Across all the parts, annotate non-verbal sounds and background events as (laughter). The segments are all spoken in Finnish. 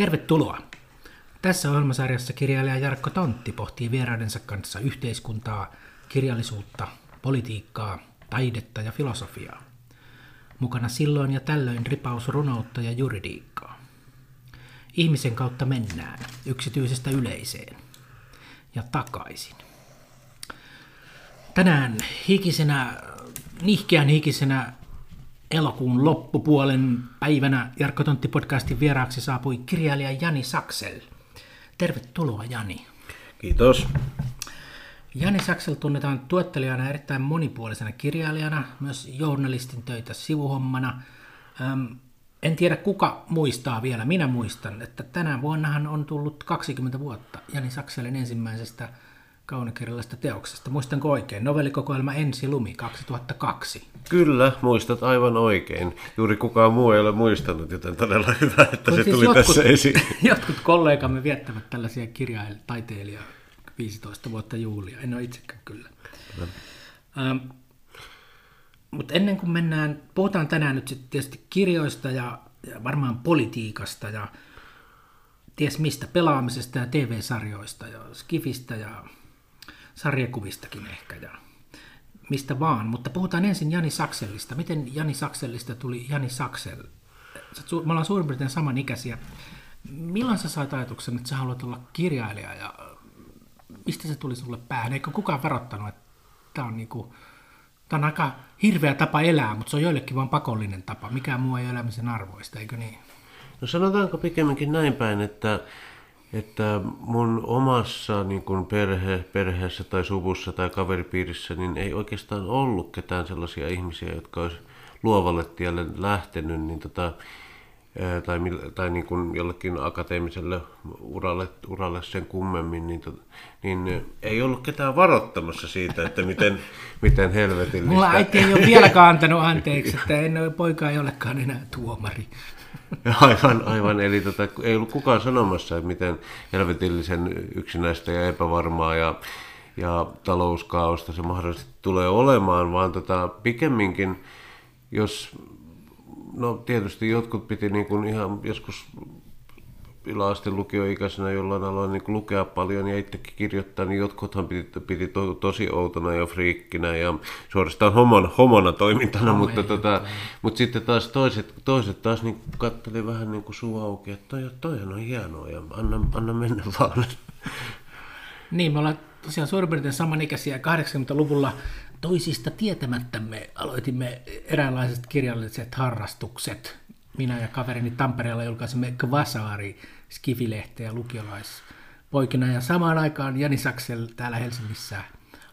Tervetuloa! Tässä ohjelmasarjassa kirjailija Jarkko Tontti pohtii vieraidensa kanssa yhteiskuntaa, kirjallisuutta, politiikkaa, taidetta ja filosofiaa. Mukana silloin ja tällöin ripaus runoutta ja juridiikkaa. Ihmisen kautta mennään, yksityisestä yleiseen ja takaisin. Tänään hikisenä, nihkeän hikisenä elokuun loppupuolen päivänä Jarkko Tontti podcastin vieraaksi saapui kirjailija Jani Saksel. Tervetuloa Jani. Kiitos. Jani Saksel tunnetaan tuottelijana erittäin monipuolisena kirjailijana, myös journalistin töitä sivuhommana. En tiedä kuka muistaa vielä, minä muistan, että tänä vuonnahan on tullut 20 vuotta Jani Sakselin ensimmäisestä kaunokirjallisesta teoksesta. Muistanko oikein? Novellikokoelma Ensi lumi 2002. Kyllä, muistat aivan oikein. Juuri kukaan muu ei ole muistanut, joten todella hyvä, että Mut se siis tuli jotkut, tässä esiin. (laughs) Jotkut kollegamme viettävät tällaisia kirjailija 15 vuotta juulia. En ole itsekään kyllä. Ähm, mutta ennen kuin mennään, puhutaan tänään nyt sitten tietysti kirjoista ja, ja varmaan politiikasta ja ties mistä, pelaamisesta ja TV-sarjoista ja skifistä ja sarjakuvistakin ehkä ja mistä vaan. Mutta puhutaan ensin Jani Saksellista. Miten Jani Saksellista tuli Jani Saksel? Me ollaan suurin piirtein samanikäisiä. Milloin sä sait ajatuksen, että sä haluat olla kirjailija ja mistä se tuli sulle päähän? Eikö kukaan varoittanut, että tämä on, niinku, on aika hirveä tapa elää, mutta se on joillekin vain pakollinen tapa. Mikään muu ei elämisen arvoista, eikö niin? No sanotaanko pikemminkin näin päin, että että mun omassa niin kun perhe, perheessä tai suvussa tai kaveripiirissä niin ei oikeastaan ollut ketään sellaisia ihmisiä, jotka olisi luovalle tielle lähtenyt, niin tota, tai, tai niin kuin jollekin akateemiselle uralle, uralle sen kummemmin, niin, to, niin ei ollut ketään varoittamassa siitä, että miten, (laughs) miten helvetillistä. Mulla äiti ei ole vieläkään antanut anteeksi, että en ole, poika ei olekaan enää tuomari. (laughs) Aivan, aivan. Eli tota, ei ollut kukaan sanomassa, että miten helvetillisen yksinäistä ja epävarmaa ja, ja talouskaaosta se mahdollisesti tulee olemaan, vaan tota, pikemminkin, jos, no tietysti jotkut piti niin kuin ihan joskus yläasteen lukioikäisenä, jolloin aloin niin lukea paljon ja itsekin kirjoittaa, niin jotkuthan piti, piti to, tosi outona ja friikkinä ja suorastaan homon, homona toimintana, oh, mutta, tota, mutta sitten taas toiset, toiset taas niin katteli vähän niin kuin suu auki, että toi, toihan on hienoa ja anna, anna mennä (laughs) vaan. Niin, me ollaan tosiaan suurin piirtein samanikäisiä 80-luvulla toisista tietämättämme aloitimme eräänlaiset kirjalliset harrastukset. Minä ja kaverini Tampereella julkaisimme Kvasaari Skifilehteä lukiolaispoikina ja samaan aikaan Jani Saksel täällä Helsingissä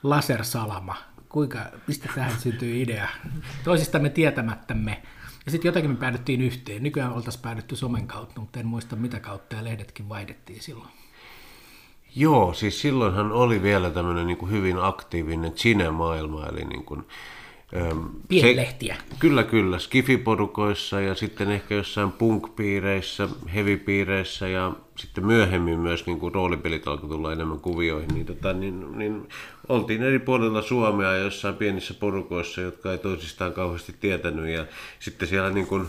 Lasersalama. Kuinka, mistä tähän syntyi idea? Toisistamme tietämättämme. Ja sitten jotakin me päädyttiin yhteen. Nykyään oltaisiin päädytty somen kautta, mutta en muista mitä kautta ja lehdetkin vaihdettiin silloin. Joo, siis silloinhan oli vielä tämmöinen niin hyvin aktiivinen Chine-maailma, eli niin kuin Pienlehtiä. Se, kyllä, kyllä. Skifiporukoissa ja sitten ehkä jossain punk-piireissä, heavy-piireissä ja sitten myöhemmin myös niin kuin roolipelit alkoi tulla enemmän kuvioihin, niin, tota, niin, niin oltiin eri puolilla Suomea jossain pienissä porukoissa, jotka ei toisistaan kauheasti tietänyt ja sitten siellä niin kuin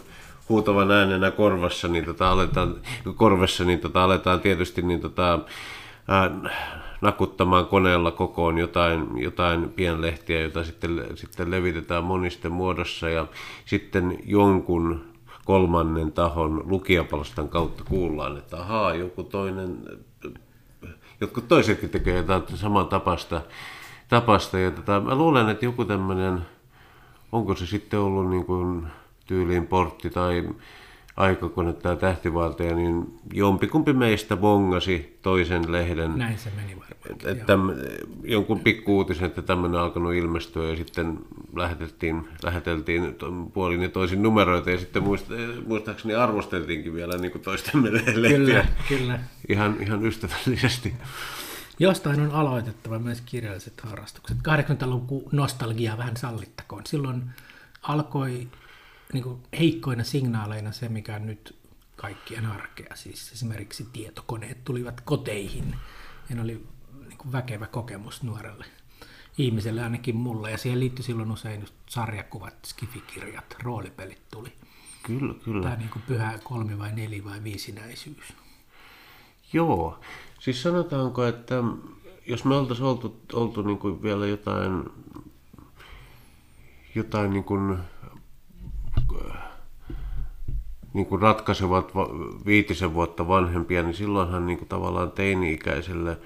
huutavan äänenä korvassa, niin tota aletaan, korvessa, niin tota aletaan tietysti niin tota, ää, nakuttamaan koneella kokoon jotain, jotain pienlehtiä, jota sitten, sitten levitetään monisten muodossa ja sitten jonkun kolmannen tahon lukijapalstan kautta kuullaan, että ahaa, joku toinen, jotkut toisetkin tekee jotain saman tapasta. tapasta ja tota, mä luulen, että joku tämmöinen, onko se sitten ollut niin kuin tyyliin portti tai aikakone tai tähtivaltaja, niin jompikumpi meistä bongasi toisen lehden. Näin se meni varmaan. Että, jonkun pikkuutisen, että tämmöinen alkanut ilmestyä ja sitten läheteltiin, läheteltiin puolin ja toisin numeroita ja sitten muista, muistaakseni arvosteltiinkin vielä niin kuin toistemme lehtiä. Kyllä, kyllä. Ihan, ihan ystävällisesti. Jostain on aloitettava myös kirjalliset harrastukset. 80-luvun nostalgia vähän sallittakoon. Silloin alkoi niin kuin heikkoina signaaleina se, mikä on nyt kaikkien arkea. Siis esimerkiksi tietokoneet tulivat koteihin ja ne oli niin kuin väkevä kokemus nuorelle ihmiselle, ainakin mulle. Ja siihen liittyi silloin usein just sarjakuvat, skifikirjat, roolipelit tuli. Kyllä, kyllä. Tämä niin kuin pyhä kolmi vai neli vai viisinäisyys. Joo, siis sanotaanko, että jos me oltaisiin oltu, oltu niin kuin vielä jotain, jotain niin kuin, niin kuin ratkaisevat viitisen vuotta vanhempia, niin silloinhan niin kuin tavallaan teini-ikäiselle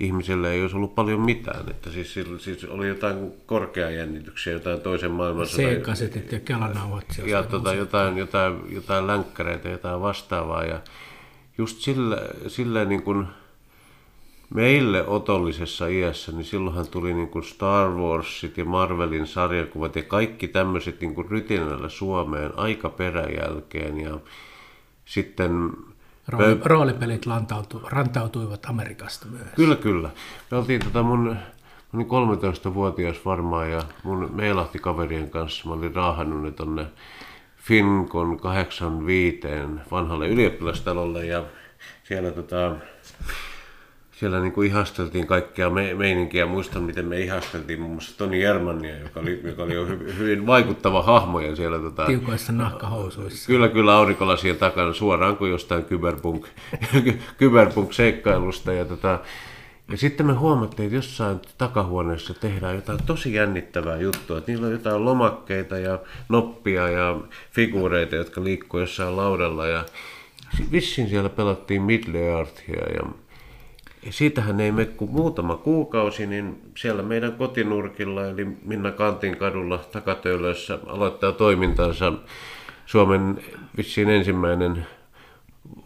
ihmiselle ei olisi ollut paljon mitään. Että siis, siis oli jotain korkeajännityksiä, jotain toisen maailmansodan. C-kasetit ja kelanauhat. Ja tota, jotain, jotain, jotain länkkäreitä, jotain vastaavaa. Ja just sillä, sillä niin kuin meille otollisessa iässä, niin silloinhan tuli niin kuin Star Warsit ja Marvelin sarjakuvat ja kaikki tämmöiset niin kuin rytinällä Suomeen aika peräjälkeen. Ja sitten Rooli, roolipelit rantautu, rantautuivat Amerikasta myös. Kyllä, kyllä. Me oltiin tota mun, mun 13-vuotias varmaan ja mun meilahti-kaverien kanssa, mä olin raahannut ne tonne Finkon 85 vanhalle ylioppilastalolle ja siellä tota, siellä niin kuin ihasteltiin kaikkea me, meininkiä. Muistan, miten me ihasteltiin muun muassa Toni Jermannia, joka oli, joka oli jo hyvin, hyvin vaikuttava hahmo. Ja siellä, tota, Tiukoissa nahkahousuissa. Kyllä, kyllä aurinkolasien takana suoraan kuin jostain kyberpunk, (laughs) kyberpunk-seikkailusta. Ja, tota, ja sitten me huomattiin, että jossain takahuoneessa tehdään jotain tosi jännittävää juttua. Että niillä on jotain lomakkeita ja noppia ja figuureita, jotka liikkuu jossain laudalla. Ja vissiin siellä pelattiin Middle-earthia ja ja siitähän ei mene kuin muutama kuukausi, niin siellä meidän kotinurkilla, eli Minna Kantin kadulla takatöölössä aloittaa toimintansa Suomen vissiin ensimmäinen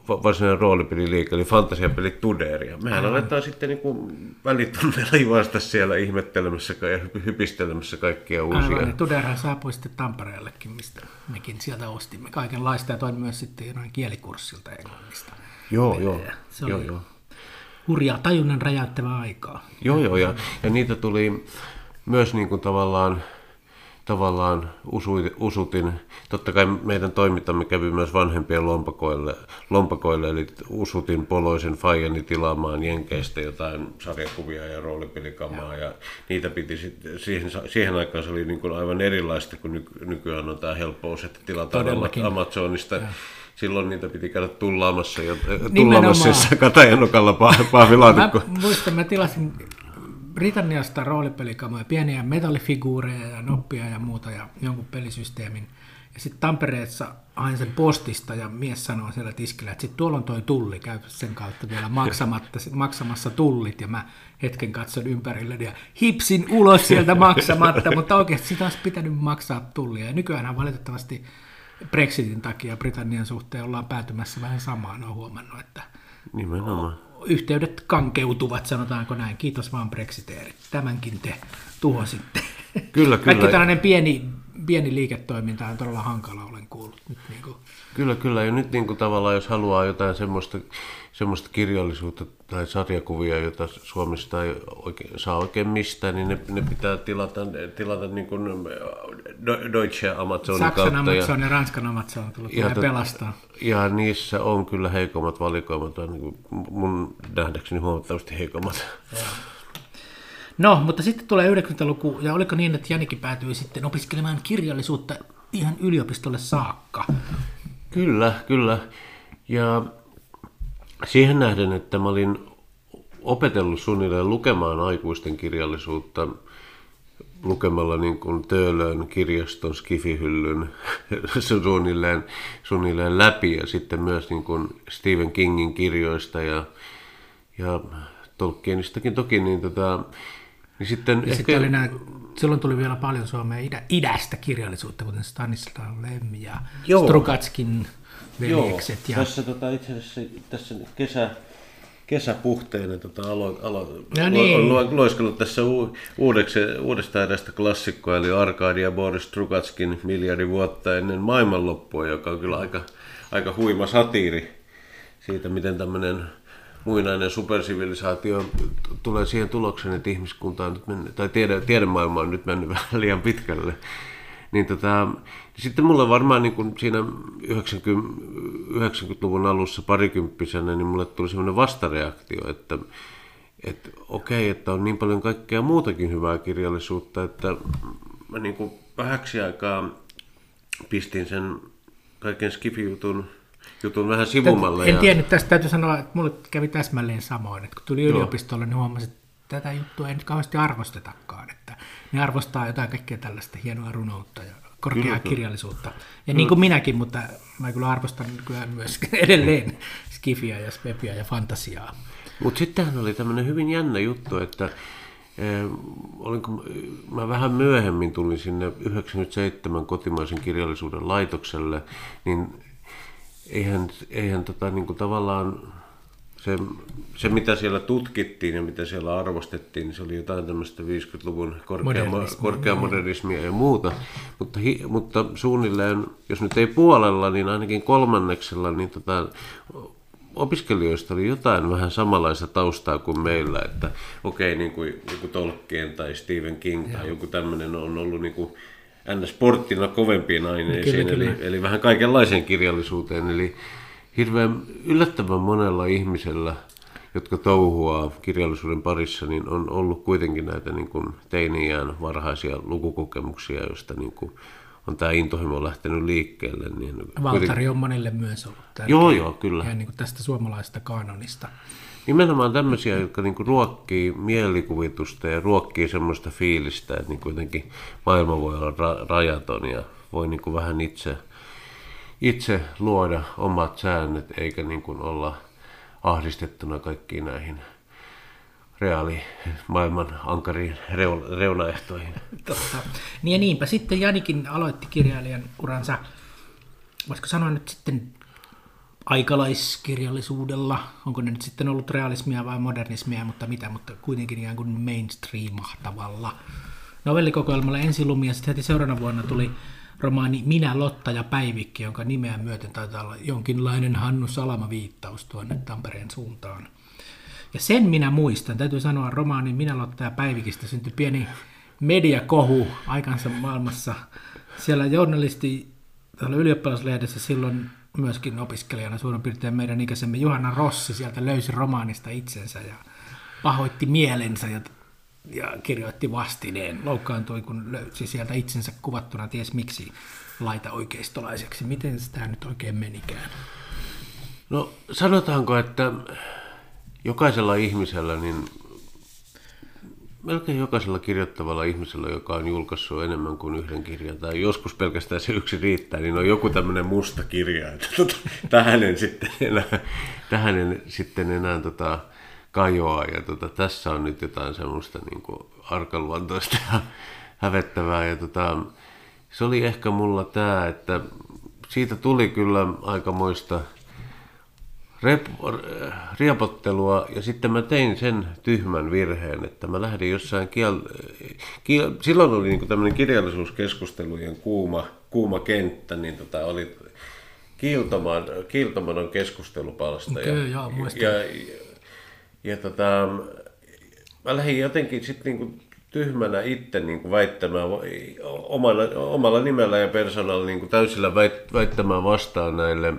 varsinainen roolipeliliike, eli fantasiapeli Tuderia. Mehän Aivan. aletaan sitten niin välitunneilla juosta siellä ihmettelemässä ja hypistelemässä kaikkia uusia. Aivan, ja saapui sitten Tampereellekin, mistä mekin sieltä ostimme kaikenlaista ja toin myös sitten jonain kielikurssilta englannista. Joo, joo, se joo, joo hurjaa tajunnan räjäyttävää aikaa. Joo, joo, ja, ja niitä tuli myös niin kuin tavallaan, tavallaan usutin. Totta kai meidän toimintamme kävi myös vanhempien lompakoille, lompakoille eli usutin poloisen Fajani tilaamaan Jenkeistä jotain sarjakuvia ja roolipelikamaa, ja niitä piti sitten, siihen, siihen aikaan se oli niin kuin aivan erilaista kuin nyky, nykyään on tämä helppous, että tilataan. Amazonista. Ja silloin niitä piti käydä tullaamassa, ja, tullaamassa jossain Katajanokalla pahvilaatikko. Mä muistan, mä tilasin Britanniasta roolipelikamoja, pieniä metallifiguureja ja noppia ja muuta ja jonkun pelisysteemin. Ja sitten Tampereessa hain sen postista ja mies sanoi siellä tiskillä, että sitten tuolla on toi tulli, käy sen kautta vielä maksamatta, maksamassa tullit. Ja mä hetken katson ympärille ja hipsin ulos sieltä maksamatta, mutta oikeasti sitä olisi pitänyt maksaa tullia. Ja nykyään valitettavasti Brexitin takia Britannian suhteen ollaan päätymässä vähän samaan. Olen huomannut, että Nimenomaan. yhteydet kankeutuvat, sanotaanko näin. Kiitos vaan Brexiteerit. Tämänkin te tuhositte. Kyllä, (laughs) kyllä. Kaikki tällainen pieni, pieni liiketoiminta on todella hankala, olen kuullut. Nyt niin kuin. Kyllä, kyllä. Ja nyt niin kuin tavallaan, jos haluaa jotain semmoista semmoista kirjallisuutta tai sarjakuvia, joita Suomesta ei oikein, saa oikein mistään, niin ne, ne pitää tilata, tilata niin kuin Deutsche Amazonin Saksan kautta. Amazon ja, ja Ranskan Amazon on tullut ja, pelastaa. Ja niissä on kyllä heikommat valikoimat, niin kuin mun nähdäkseni huomattavasti heikommat. No, mutta sitten tulee 90-luku, ja oliko niin, että Janikin päätyi sitten opiskelemaan kirjallisuutta ihan yliopistolle saakka? Kyllä, kyllä. Ja siihen nähden, että mä olin opetellut suunnilleen lukemaan aikuisten kirjallisuutta lukemalla niin kuin Töölön kirjaston skifihyllyn (laughs) suunnilleen, suunnilleen läpi ja sitten myös niin kuin Stephen Kingin kirjoista ja, ja Tolkienistakin toki, niin, tota, niin sitten... Ja ehkä... sitten oli nämä, silloin tuli vielä paljon Suomeen idä, idästä kirjallisuutta, kuten Stanislav Lem ja Joo. Strugatskin veljekset. Joo, ja... tässä tota, itse asiassa tässä kesä, kesäpuhteinen tota, alo, alo, no niin. on loiskellut tässä u, uudeksi, uudesta edestä klassikkoa, eli Arkadia Boris Trukatskin miljardi vuotta ennen maailmanloppua, joka on kyllä aika, aika huima satiiri siitä, miten tämmöinen muinainen supersivilisaatio tulee siihen tulokseen, että ihmiskunta on nyt mennyt, tai tiede, tiedemaailma on nyt mennyt (laughs) vähän liian pitkälle. Niin tota, sitten mulla varmaan niin kuin siinä 90, 90-luvun alussa parikymppisenä, niin mulle tuli semmoinen vastareaktio, että, että okei, että on niin paljon kaikkea muutakin hyvää kirjallisuutta, että mä niin kuin vähäksi aikaa pistin sen kaiken skifijutun jutun vähän sivumalle. En ja... tiennyt, tästä täytyy sanoa, että mulle kävi täsmälleen samoin, että kun tuli yliopistolle, niin huomasin, että tätä juttua ei nyt kauheasti arvostetakaan, että ne arvostaa jotain kaikkea tällaista hienoa runoutta ja korkeaa kyllä, kirjallisuutta. Ja niin kuin minäkin, mutta mä kyllä arvostan kyllä myös (laughs) edelleen skifiä ja spepia ja fantasiaa. Mutta sittenhän oli tämmöinen hyvin jännä juttu, että äh, olinko, mä vähän myöhemmin tulin sinne 97 kotimaisen kirjallisuuden laitokselle, niin eihän, eihän tota, niin kuin tavallaan se, se, mitä siellä tutkittiin ja mitä siellä arvostettiin, niin se oli jotain tämmöistä 50-luvun korkeamodernismia, ja muuta. Mutta, hi, mutta suunnilleen, jos nyt ei puolella, niin ainakin kolmanneksella, niin tota, opiskelijoista oli jotain vähän samanlaista taustaa kuin meillä, että okei, okay, niin kuin joku Tolkien tai Stephen King tai joku tämmöinen on ollut niin kuin sporttina kovempiin aineisiin, kyllä, kyllä. Eli, eli vähän kaikenlaiseen kirjallisuuteen, eli hirveän yllättävän monella ihmisellä, jotka touhuaa kirjallisuuden parissa, niin on ollut kuitenkin näitä niin kuin teiniään varhaisia lukukokemuksia, joista niin kuin on tämä intohimo lähtenyt liikkeelle. Niin Valtari kuitenkin... on monille myös ollut tärkeä. Joo, joo, kyllä. Ja niin kuin tästä suomalaisesta kanonista. Nimenomaan tämmöisiä, jotka niin kuin ruokkii mielikuvitusta ja ruokkii semmoista fiilistä, että niin kuitenkin maailma voi olla ra- rajaton ja voi niin kuin vähän itse – itse luoda omat säännöt, eikä niin kuin olla ahdistettuna kaikkiin näihin reaalimaailman ankariin reunaehtoihin. Totta. Niin ja niinpä sitten Janikin aloitti kirjailijan uransa, voisiko sanoa nyt sitten aikalaiskirjallisuudella, onko ne nyt sitten ollut realismia vai modernismia, mutta mitä, mutta kuitenkin ikään kuin mainstreamahtavalla novellikokoelmalla ensilumia, sitten heti seuraavana vuonna tuli romaani Minä, Lotta ja Päivikki, jonka nimeä myöten taitaa olla jonkinlainen Hannu Salama-viittaus tuonne Tampereen suuntaan. Ja sen minä muistan, täytyy sanoa, romaani Minä, Lotta ja Päivikistä syntyi pieni mediakohu aikansa maailmassa. Siellä journalisti tuolla ylioppilaslehdessä silloin myöskin opiskelijana suurin piirtein meidän ikäisemme Johanna Rossi sieltä löysi romaanista itsensä ja pahoitti mielensä ja ja kirjoitti vastineen, loukkaantui, kun löysi sieltä itsensä kuvattuna ties miksi laita oikeistolaiseksi. Miten sitä nyt oikein menikään? No sanotaanko, että jokaisella ihmisellä, niin melkein jokaisella kirjoittavalla ihmisellä, joka on julkaissut enemmän kuin yhden kirjan, tai joskus pelkästään se yksi riittää, niin on joku tämmöinen musta kirja, että tota, tähän en sitten enää, tähän en sitten enää tota, kajoaa. Ja tota, tässä on nyt jotain semmoista niin kuin arkaluontoista ja hävettävää. Ja tota, se oli ehkä mulla tämä, että siitä tuli kyllä aikamoista rep- riepottelua ja sitten mä tein sen tyhmän virheen, että mä lähdin jossain kiel- kiel- silloin oli niin tämmöinen kirjallisuuskeskustelujen kuuma, kuuma kenttä, niin tota oli Kiiltoman, Kiiltoman on keskustelupalsta. Okay, ja, ja, ja, ja tota, mä lähdin jotenkin sitten niinku tyhmänä itse niinku väittämään omalla, omalla nimellä ja persoonalla niinku täysillä väittämään vastaan näille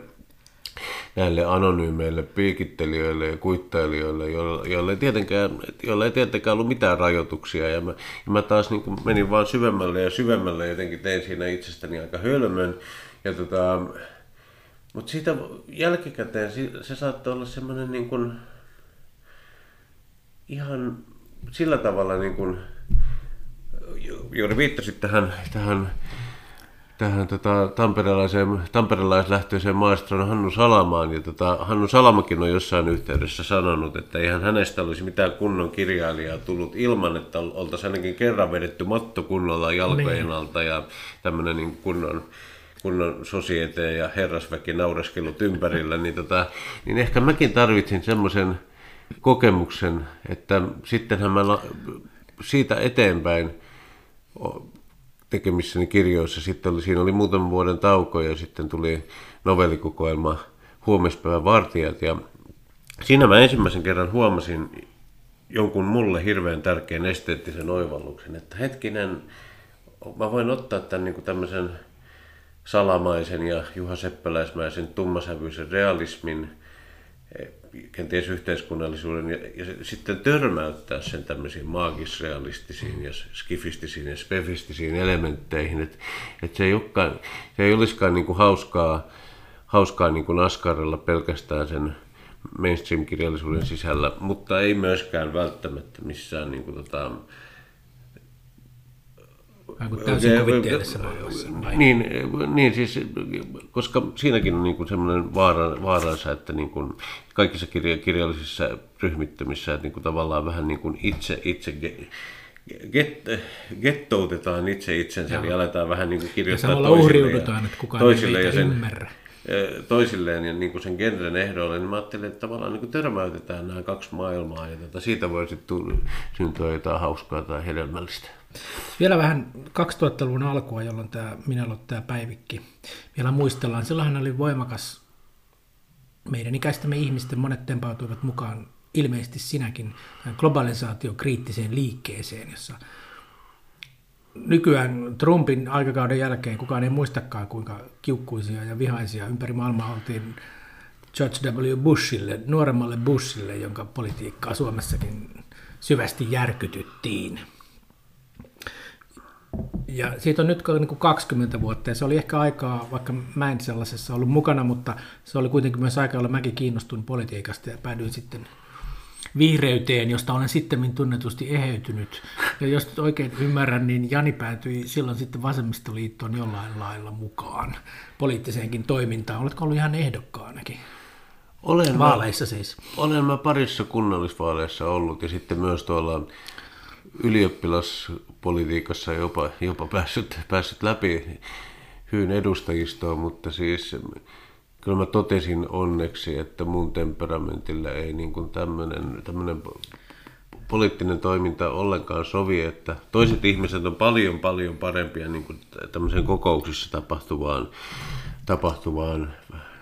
näille anonyymeille piikittelijöille ja kuittailijoille, joilla, ei tietenkään, joilla ei tietenkään ollut mitään rajoituksia. Ja mä, ja mä taas niin menin vaan syvemmälle ja syvemmälle jotenkin tein siinä itsestäni aika hölmön. Ja tota, mutta siitä jälkikäteen se, se saattoi olla semmoinen niin kuin, ihan sillä tavalla, niin kuin, juuri viittasit tähän, tähän, tähän tota, tamperelaiseen, tamperelaislähtöiseen maestron Hannu Salamaan. Ja tota, Hannu Salamakin on jossain yhteydessä sanonut, että eihän hänestä olisi mitään kunnon kirjailijaa tullut ilman, että oltaisiin ainakin kerran vedetty matto kunnolla jalkojen niin. alta ja tämmöinen niin kunnon kunnon sosieteen ja herrasväki naureskelut ympärillä, niin, tota, niin ehkä mäkin tarvitsin semmoisen kokemuksen, että sittenhän mä siitä eteenpäin tekemissäni kirjoissa, sitten oli, siinä oli muutaman vuoden tauko ja sitten tuli novellikokoelma Huomispäivän vartijat. Ja siinä mä ensimmäisen kerran huomasin jonkun mulle hirveän tärkeän esteettisen oivalluksen, että hetkinen, mä voin ottaa tämän niin kuin tämmöisen salamaisen ja Juha Seppäläismäisen tummasävyisen realismin kenties yhteiskunnallisuuden ja, ja sitten törmäyttää sen tämmöisiin maagisrealistisiin ja skifistisiin ja spefistisiin elementteihin, että et se, se ei olisikaan niin kuin hauskaa, hauskaa niin kuin askarella pelkästään sen mainstream-kirjallisuuden sisällä, mutta ei myöskään välttämättä missään niin kuin, täysin kuvitteellisessa Niin, niin siis, koska siinäkin on niin semmoinen vaara, vaaransa, että niin kuin kaikissa kirja, kirjallisissa ryhmittymissä, että niin kuin tavallaan vähän niin kuin itse, itse get, gettoutetaan itse itsensä Joo. ja aletaan vähän niin kuin kirjoittaa ja toisille. uhriudutaan, että kukaan toisille ja sen, ymmärrä toisilleen ja niin kuin sen genren ehdolle, niin mä ajattelin, että tavallaan niin kuin törmäytetään nämä kaksi maailmaa ja tota, siitä voi sitten syntyä jotain hauskaa tai hedelmällistä. Vielä vähän 2000-luvun alkua, jolloin tämä Minä tämä päivikki vielä muistellaan. Silloinhan oli voimakas, meidän ikäistämme ihmisten monet tempautuivat mukaan ilmeisesti sinäkin globalisaatio kriittiseen liikkeeseen, jossa nykyään Trumpin aikakauden jälkeen kukaan ei muistakaan, kuinka kiukkuisia ja vihaisia ympäri maailmaa oltiin George W. Bushille, nuoremmalle Bushille, jonka politiikkaa Suomessakin syvästi järkytyttiin. Ja siitä on nyt niin kuin 20 vuotta ja se oli ehkä aikaa, vaikka mä en sellaisessa ollut mukana, mutta se oli kuitenkin myös aika, jolloin mäkin kiinnostuin politiikasta ja päädyin sitten vihreyteen, josta olen sitten tunnetusti eheytynyt. Ja jos oikein ymmärrän, niin Jani päätyi silloin sitten vasemmistoliittoon jollain lailla mukaan poliittiseenkin toimintaan. Oletko ollut ihan ehdokkaanakin? Olen Vaaleissa siis. Olen mä parissa kunnallisvaaleissa ollut ja sitten myös tuolla ylioppilaspolitiikassa jopa, jopa päässyt, päässyt läpi hyyn edustajistoon, mutta siis kyllä mä totesin onneksi, että mun temperamentilla ei niin kuin tämmöinen poliittinen toiminta ollenkaan sovi, että toiset ihmiset on paljon paljon parempia niin kuin tämmöisen kokouksissa tapahtuvaan, tapahtuvaan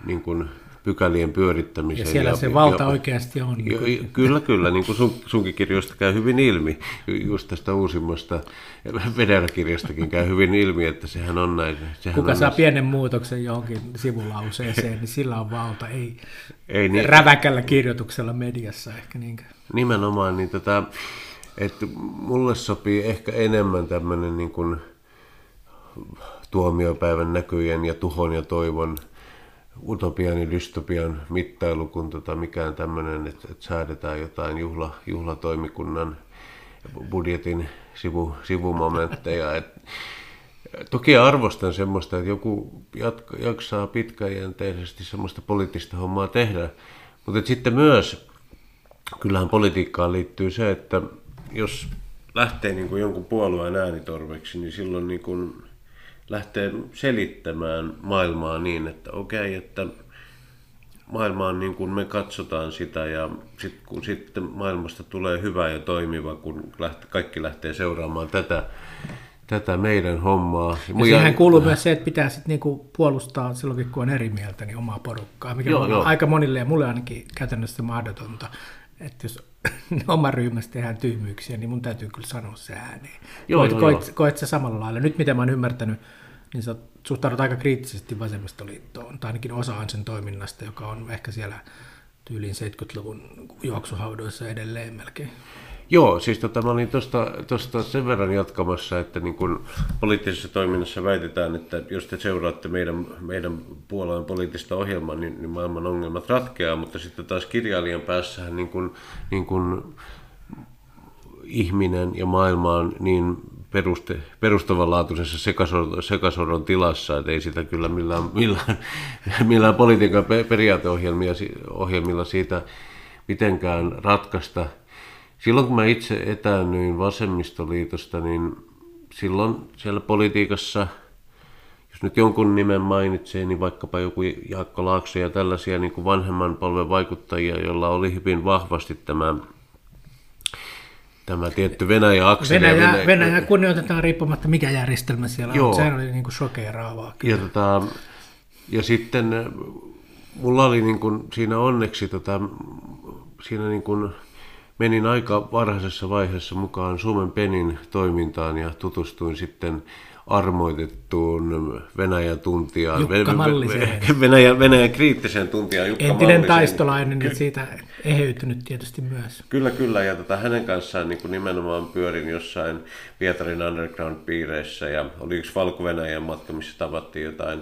niin kuin pykälien pyörittämiseen. Ja siellä ja, se valta ja, oikeasti on. Ja, kyllä, kyllä, niin kuin sun, sunkin kirjoista käy hyvin ilmi, just tästä uusimmasta Vedera-kirjastakin käy hyvin ilmi, että sehän on näin. Sehän Kuka on saa näin. pienen muutoksen johonkin sivulauseeseen, niin sillä on valta, ei, ei niin, räväkällä kirjoituksella mediassa ehkä niinkään. Nimenomaan, niin tota, että mulle sopii ehkä enemmän tämmöinen niin kuin tuomiopäivän näkyjen ja tuhon ja toivon utopian ja dystopian mittailu kuin tota mikään tämmöinen, että, että säädetään jotain juhla, juhlatoimikunnan budjetin sivu, sivumomentteja. Et, toki arvostan semmoista, että joku jatka, jaksaa pitkäjänteisesti semmoista poliittista hommaa tehdä, mutta sitten myös, kyllähän politiikkaan liittyy se, että jos lähtee niin kuin jonkun puolueen äänitorveksi, niin silloin niin kuin lähtee selittämään maailmaa niin, että okei, okay, että maailma on niin kuin me katsotaan sitä ja sit, kun sitten maailmasta tulee hyvä ja toimiva, kun lähtee, kaikki lähtee seuraamaan tätä, tätä meidän hommaa. Ja siihen kuuluu myös se, että pitää sitten niinku puolustaa silloin, kun on eri mieltä, niin omaa porukkaa, mikä joo, on joo. aika monille ja mulle ainakin käytännössä mahdotonta. Että jos (laughs) oma ryhmässä tehdään tyhmyyksiä, niin mun täytyy kyllä sanoa se ääneen. Joo, koet, joo, koet, joo. koet se samalla lailla. Nyt mitä mä oon ymmärtänyt, niin sä suhtaudut aika kriittisesti vasemmistoliittoon, tai ainakin osaan sen toiminnasta, joka on ehkä siellä tyyliin 70-luvun juoksuhaudoissa edelleen melkein. Joo, siis tota, mä olin tuosta sen verran jatkamassa, että niin kun poliittisessa toiminnassa väitetään, että jos te seuraatte meidän, meidän puolueen poliittista ohjelmaa, niin, niin maailman ongelmat ratkeaa, mutta sitten taas kirjailijan päässähän niin kun, niin kun ihminen ja maailma on niin peruste, perustavanlaatuisessa sekasorron, sekasorron tilassa, että ei sitä kyllä millään, millään, (laughs) millään politiikan periaateohjelmilla siitä mitenkään ratkaista. Silloin kun mä itse etäännyin vasemmistoliitosta, niin silloin siellä politiikassa, jos nyt jonkun nimen mainitsee, niin vaikkapa joku Jaakko Laakso ja tällaisia niin kuin vanhemman polven vaikuttajia, joilla oli hyvin vahvasti tämä tämä tietty Venäjä-akseli. Venäjä, Venäjä, Venäjä kunnioitetaan riippumatta mikä järjestelmä siellä Joo. on. Sehän oli niin kuin shokeraavaa. Ja, tota, ja sitten äh, mulla oli niin kuin, siinä onneksi tota, siinä niin kuin, menin aika varhaisessa vaiheessa mukaan Suomen Penin toimintaan ja tutustuin sitten armoitettuun Venäjän tuntijaan. Jukka Venäjän, Venäjän kriittiseen tuntijaan Jukka Entinen Malliseen. taistolainen ja siitä eheytynyt tietysti myös. Kyllä, kyllä. Ja tota, hänen kanssaan niin kuin nimenomaan pyörin jossain Pietarin underground-piireissä ja oli yksi valko matka, missä tavattiin jotain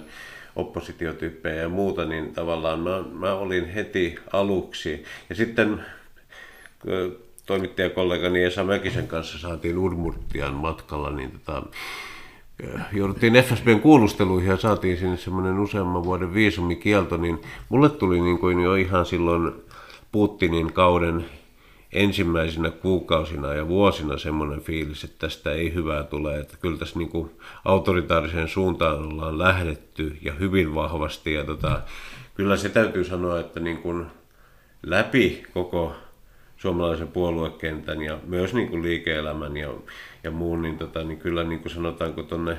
oppositiotyyppejä ja muuta, niin tavallaan mä, mä olin heti aluksi. Ja sitten toimittajakollegani Esa Mäkisen kanssa saatiin Urmurtian matkalla, niin tota, jouduttiin FSBn kuulusteluihin ja saatiin sinne semmoinen useamman vuoden viisumikielto, niin mulle tuli niin kuin jo ihan silloin Putinin kauden ensimmäisinä kuukausina ja vuosina semmoinen fiilis, että tästä ei hyvää tule, että kyllä tässä niin kuin autoritaariseen suuntaan ollaan lähdetty ja hyvin vahvasti. Ja tota, kyllä se täytyy sanoa, että niin kuin läpi koko suomalaisen puoluekentän ja myös niin kuin liike-elämän ja, ja muun, niin, tota, niin kyllä niin kuin sanotaanko tuonne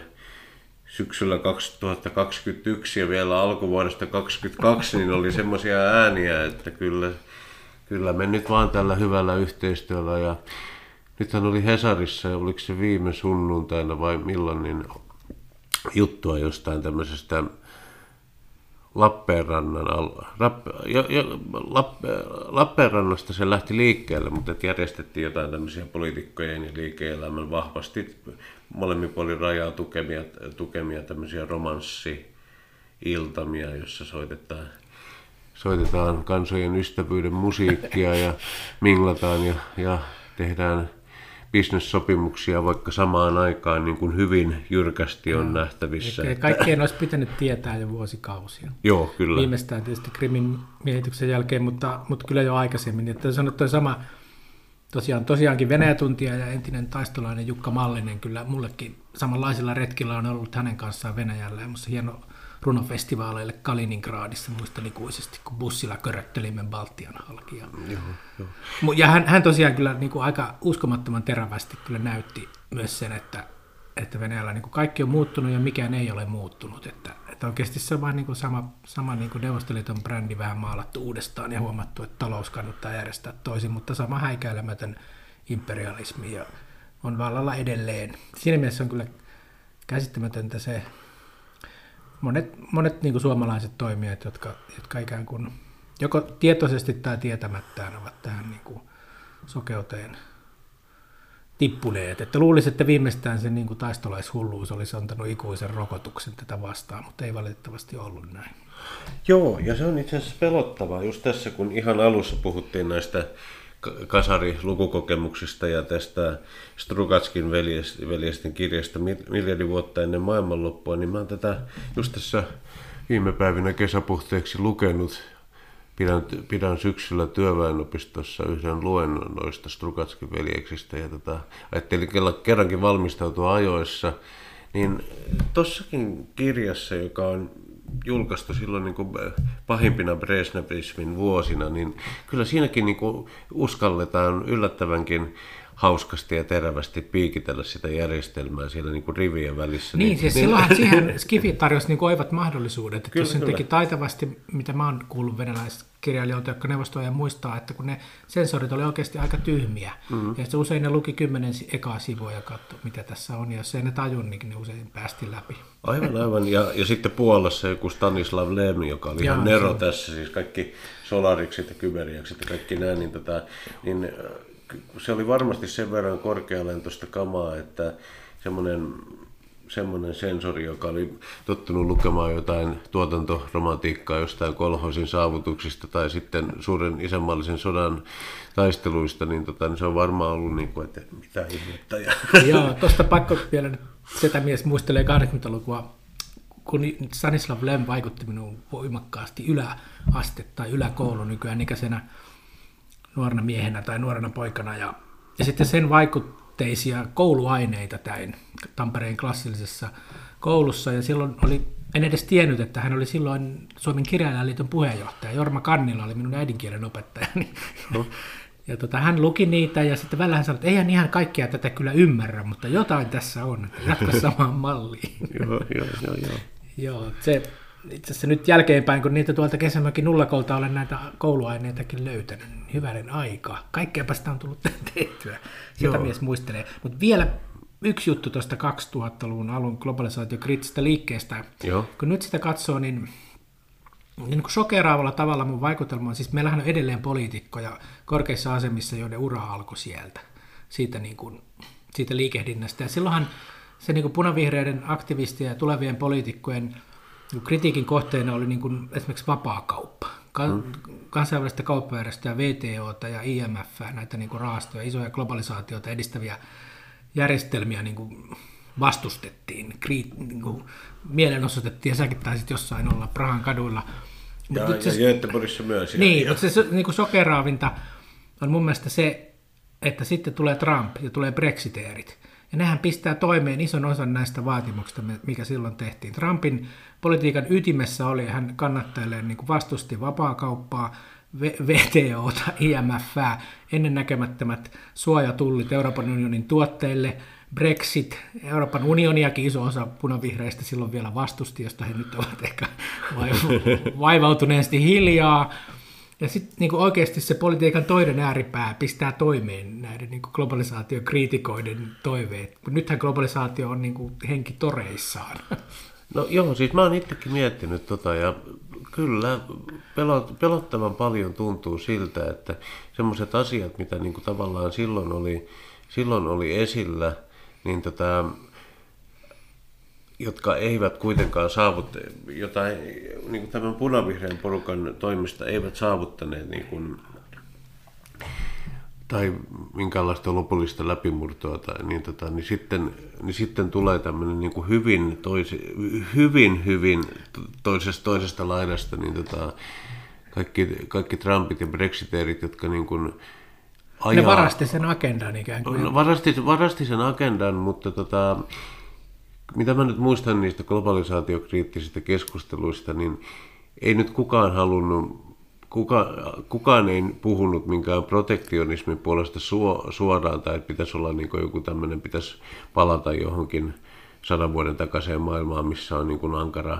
syksyllä 2021 ja vielä alkuvuodesta 2022, niin oli semmoisia ääniä, että kyllä, kyllä me nyt vaan tällä hyvällä yhteistyöllä ja nythän oli Hesarissa, oliko se viime sunnuntaina vai milloin, niin juttua jostain tämmöisestä Lappeenrannan, Rapp, jo, jo, Lappe, Lappeenrannasta se lähti liikkeelle, mutta järjestettiin jotain tämmöisiä poliitikkojen ja liike-elämän vahvasti molemmin puolin rajaa tukemia, tukemia tämmöisiä romanssi-iltamia, jossa soitetaan, soitetaan kansojen ystävyyden musiikkia ja minglataan ja, ja tehdään bisnessopimuksia, vaikka samaan aikaan niin kuin hyvin jyrkästi on no. nähtävissä. Eli kaikkien olisi pitänyt tietää jo vuosikausia. Joo, kyllä. Viimeistään tietysti Krimin miehityksen jälkeen, mutta, mutta kyllä jo aikaisemmin. Että sanottu sama, tosiaan, tosiaankin Venäjä-tuntija ja entinen taistolainen Jukka Mallinen, kyllä mullekin samanlaisilla retkillä on ollut hänen kanssaan Venäjällä. Ja hieno runofestivaaleille Kaliningradissa muistan ikuisesti, kun bussilla köröttelimme Baltian halki. Ja, joo, joo. ja hän, hän tosiaan kyllä niin kuin aika uskomattoman terävästi kyllä näytti myös sen, että, että Venäjällä niin kuin kaikki on muuttunut ja mikään ei ole muuttunut. Että, että oikeasti se on vain niin kuin sama, sama niin kuin Neuvostoliiton brändi vähän maalattu uudestaan ja huomattu, että talous kannattaa järjestää toisin, mutta sama häikäilemätön imperialismi ja on vallalla edelleen. Siinä mielessä on kyllä käsittämätöntä se, monet, monet niin kuin suomalaiset toimijat, jotka, jotka ikään kuin joko tietoisesti tai tietämättään ovat tähän niin kuin sokeuteen tippuneet. Että luulisi, että viimeistään se niin kuin taistolaishulluus olisi antanut ikuisen rokotuksen tätä vastaan, mutta ei valitettavasti ollut näin. Joo, ja se on itse asiassa pelottavaa just tässä, kun ihan alussa puhuttiin näistä kasari lukukokemuksista ja tästä Strugatskin veljesten kirjasta miljardi vuotta ennen maailmanloppua, niin mä oon tätä just tässä viime päivinä kesäpuhteeksi lukenut. Pidän, pidän syksyllä työväenopistossa yhden luennon noista Strugatskin veljeksistä ja tota, ajattelin kerrankin valmistautua ajoissa. Niin tossakin kirjassa, joka on julkaistu silloin niin kuin pahimpina Brezhnevismin vuosina, niin kyllä siinäkin niin kuin uskalletaan yllättävänkin hauskasti ja terävästi piikitellä sitä järjestelmää siellä niin kuin rivien välissä. Niin, niin siis niin, silloinhan (laughs) siihen Skifi tarjosi niin oivat mahdollisuudet. Että kyllä, jos sen teki taitavasti, mitä mä oon kuullut venäläiskirjailijoilta, jotka neuvostoja muistaa, että kun ne sensorit oli oikeasti aika tyhmiä, mm-hmm. ja se usein ne luki kymmenen ekaa sivua ja katsoi, mitä tässä on, ja jos ei ne tajun, niin ne usein päästi läpi. Aivan, aivan. Ja, ja sitten Puolassa joku Stanislav Lem, joka oli ihan nero se... tässä, siis kaikki solarikset ja kyberiakset ja kaikki nämä, niin, tota, niin se oli varmasti sen verran korkealentoista kamaa, että semmoinen semmoinen sensori, joka oli tottunut lukemaan jotain tuotantoromantiikkaa jostain kolhoisin saavutuksista tai sitten suuren isänmaallisen sodan taisteluista, niin, tota, niin se on varmaan ollut niin kuin, että mitä ihmettä. (laughs) Joo, tuosta pakko vielä sitä mies muistelee 80-lukua, kun Stanislav Lem vaikutti minuun voimakkaasti yläaste tai yläkoulu nykyään ikäisenä nuorena miehenä tai nuorena poikana. Ja, ja sitten sen vaikutteisia kouluaineita täin Tampereen klassillisessa koulussa. Ja silloin oli, en edes tiennyt, että hän oli silloin Suomen kirjailijaliiton puheenjohtaja. Jorma Kannila oli minun äidinkielen opettajani. (laughs) No. Ja tota, hän luki niitä ja sitten välillä hän sanoi, että eihän ihan kaikkea tätä kyllä ymmärrä, mutta jotain tässä on, jatka (laughs) samaan malliin. joo, joo, joo, joo. joo, se, itse asiassa nyt jälkeenpäin, kun niitä tuolta kesämökin nullakolta olen näitä kouluaineitakin löytänyt, niin hyvänen aika. Kaikkeapa sitä on tullut tehtyä. Sitä Joo. mies muistelee. Mutta vielä yksi juttu tuosta 2000-luvun alun globalisaatiokriittisestä liikkeestä. Joo. Kun nyt sitä katsoo, niin niin kuin shokeraavalla tavalla mun vaikutelma on, siis meillähän on edelleen poliitikkoja korkeissa asemissa, joiden ura alkoi sieltä, siitä, niin kuin, siitä liikehdinnästä. Ja silloinhan se niin kuin punavihreiden aktivistien ja tulevien poliitikkojen kritiikin kohteena oli niin kuin esimerkiksi vapaakauppa. Ka- kansainvälistä kauppajärjestöä, VTOta ja IMF, näitä niin kuin rahastoja, isoja globalisaatioita edistäviä järjestelmiä niin kuin vastustettiin, kri- niin kuin mielenosoitettiin ja säkin taisit jossain olla Prahan kaduilla. Ja, ja Göteborgissa myös. Niin, ja, mutta se niin kuin sokeraavinta on mun mielestä se, että sitten tulee Trump ja tulee brexiteerit. Ja nehän pistää toimeen ison osan näistä vaatimuksista, mikä silloin tehtiin. Trumpin politiikan ytimessä oli, hän kannattelee niin kuin vastusti vapaakauppaa, VTOta, IMFää, ennennäkemättömät suojatullit Euroopan unionin tuotteille, Brexit, Euroopan unioniakin iso osa punavihreistä silloin vielä vastusti, josta he nyt ovat ehkä vai- vaivautuneesti hiljaa. Ja sitten niin oikeasti se politiikan toinen ääripää pistää toimeen näiden niin globalisaatiokriitikoiden toiveet. Nythän globalisaatio on niin henki toreissaan. No joo, siis mä oon itsekin miettinyt tota ja kyllä pelot, pelottavan paljon tuntuu siltä, että semmoiset asiat, mitä niin kuin tavallaan silloin oli, silloin oli esillä, niin tota, jotka eivät kuitenkaan saavut, jota ei- niin kuin tämän punavihreän porukan toimesta eivät saavuttaneet niin kuin, tai minkäänlaista lopullista läpimurtoa, tai, niin, tota, niin, sitten, niin sitten tulee tämmöinen niin kuin hyvin, toisi, hyvin, hyvin toisesta, toisesta laidasta niin tota, kaikki, kaikki Trumpit ja Brexiteerit, jotka niin kuin Ne varasti sen agendan ikään kuin. No, varasti, varasti sen agendan, mutta tota, mitä mä nyt muistan niistä globalisaatiokriittisistä keskusteluista, niin ei nyt kukaan halunnut, kuka, kukaan ei puhunut minkään protektionismin puolesta suo, suoraan, tai että pitäisi olla niin joku tämmöinen, pitäisi palata johonkin sadan vuoden takaisin maailmaan, missä on niin ankara,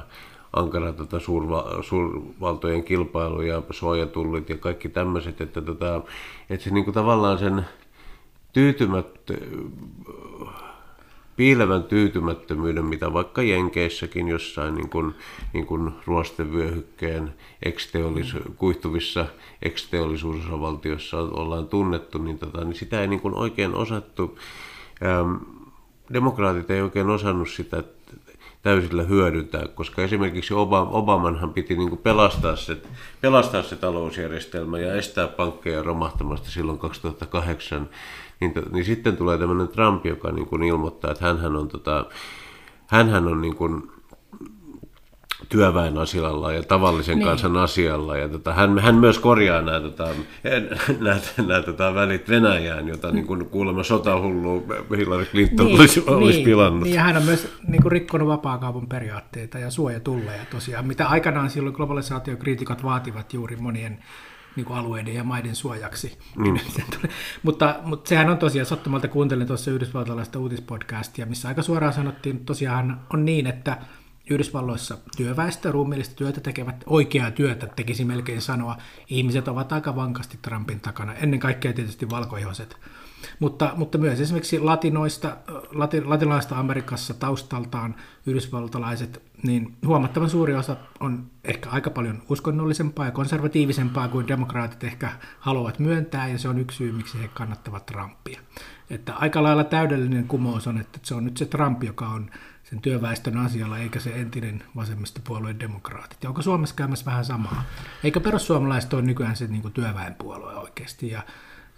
ankara tota suurva, suurvaltojen kilpailu ja suojatullit ja kaikki tämmöiset, että, tota, että se niin tavallaan sen tyytymättö, piilevän tyytymättömyyden, mitä vaikka Jenkeissäkin jossain niin kuin, niin kuin ruostevyöhykkeen ex-teollis- kuihtuvissa ex-teollisuusosavaltioissa ollaan tunnettu, niin, tota, niin sitä ei niin kuin oikein osattu, ähm, demokraatit ei oikein osannut sitä täysillä hyödyntää, koska esimerkiksi Obama, Obamanhan piti niin kuin pelastaa, se, pelastaa se talousjärjestelmä ja estää pankkeja romahtamasta silloin 2008, niin, to, niin sitten tulee tämmöinen Trump, joka niin kuin ilmoittaa, että hänhän on, tota, hänhän on niin kuin työväen asialla ja tavallisen niin. kansan asialla. Ja tota, hän, hän myös korjaa nämä, tota, nämä, nämä tota, välit Venäjään, jota niin kuin kuulemma sotahullu Hillary Clinton niin, olisi, olisi niin, pilannut. Niin, ja hän on myös niin kuin, rikkonut vapaakaupan periaatteita ja suojatulleja tosiaan, mitä aikanaan silloin globalisaatiokriitikot vaativat juuri monien niin kuin alueiden ja maiden suojaksi. Mm. (laughs) mutta, mutta sehän on tosiaan, sattumalta kuuntelin tuossa yhdysvaltalaista uutispodcastia, missä aika suoraan sanottiin, että tosiaan on niin, että Yhdysvalloissa työväestö, ruumiillista työtä tekevät, oikeaa työtä tekisi melkein sanoa, ihmiset ovat aika vankasti Trumpin takana, ennen kaikkea tietysti valkoihoiset. Mutta, mutta myös esimerkiksi latinoista, lati, latinalaista Amerikassa taustaltaan yhdysvaltalaiset, niin huomattavan suuri osa on ehkä aika paljon uskonnollisempaa ja konservatiivisempaa kuin demokraatit ehkä haluavat myöntää, ja se on yksi syy, miksi he kannattavat Trumpia. Että aika lailla täydellinen kumous on, että se on nyt se Trump, joka on sen työväestön asialla, eikä se entinen vasemmistopuolueen demokraatit. Ja onko Suomessa käymässä vähän samaa? Eikö perussuomalaiset ole nykyään se niin työväenpuolue oikeasti? Ja,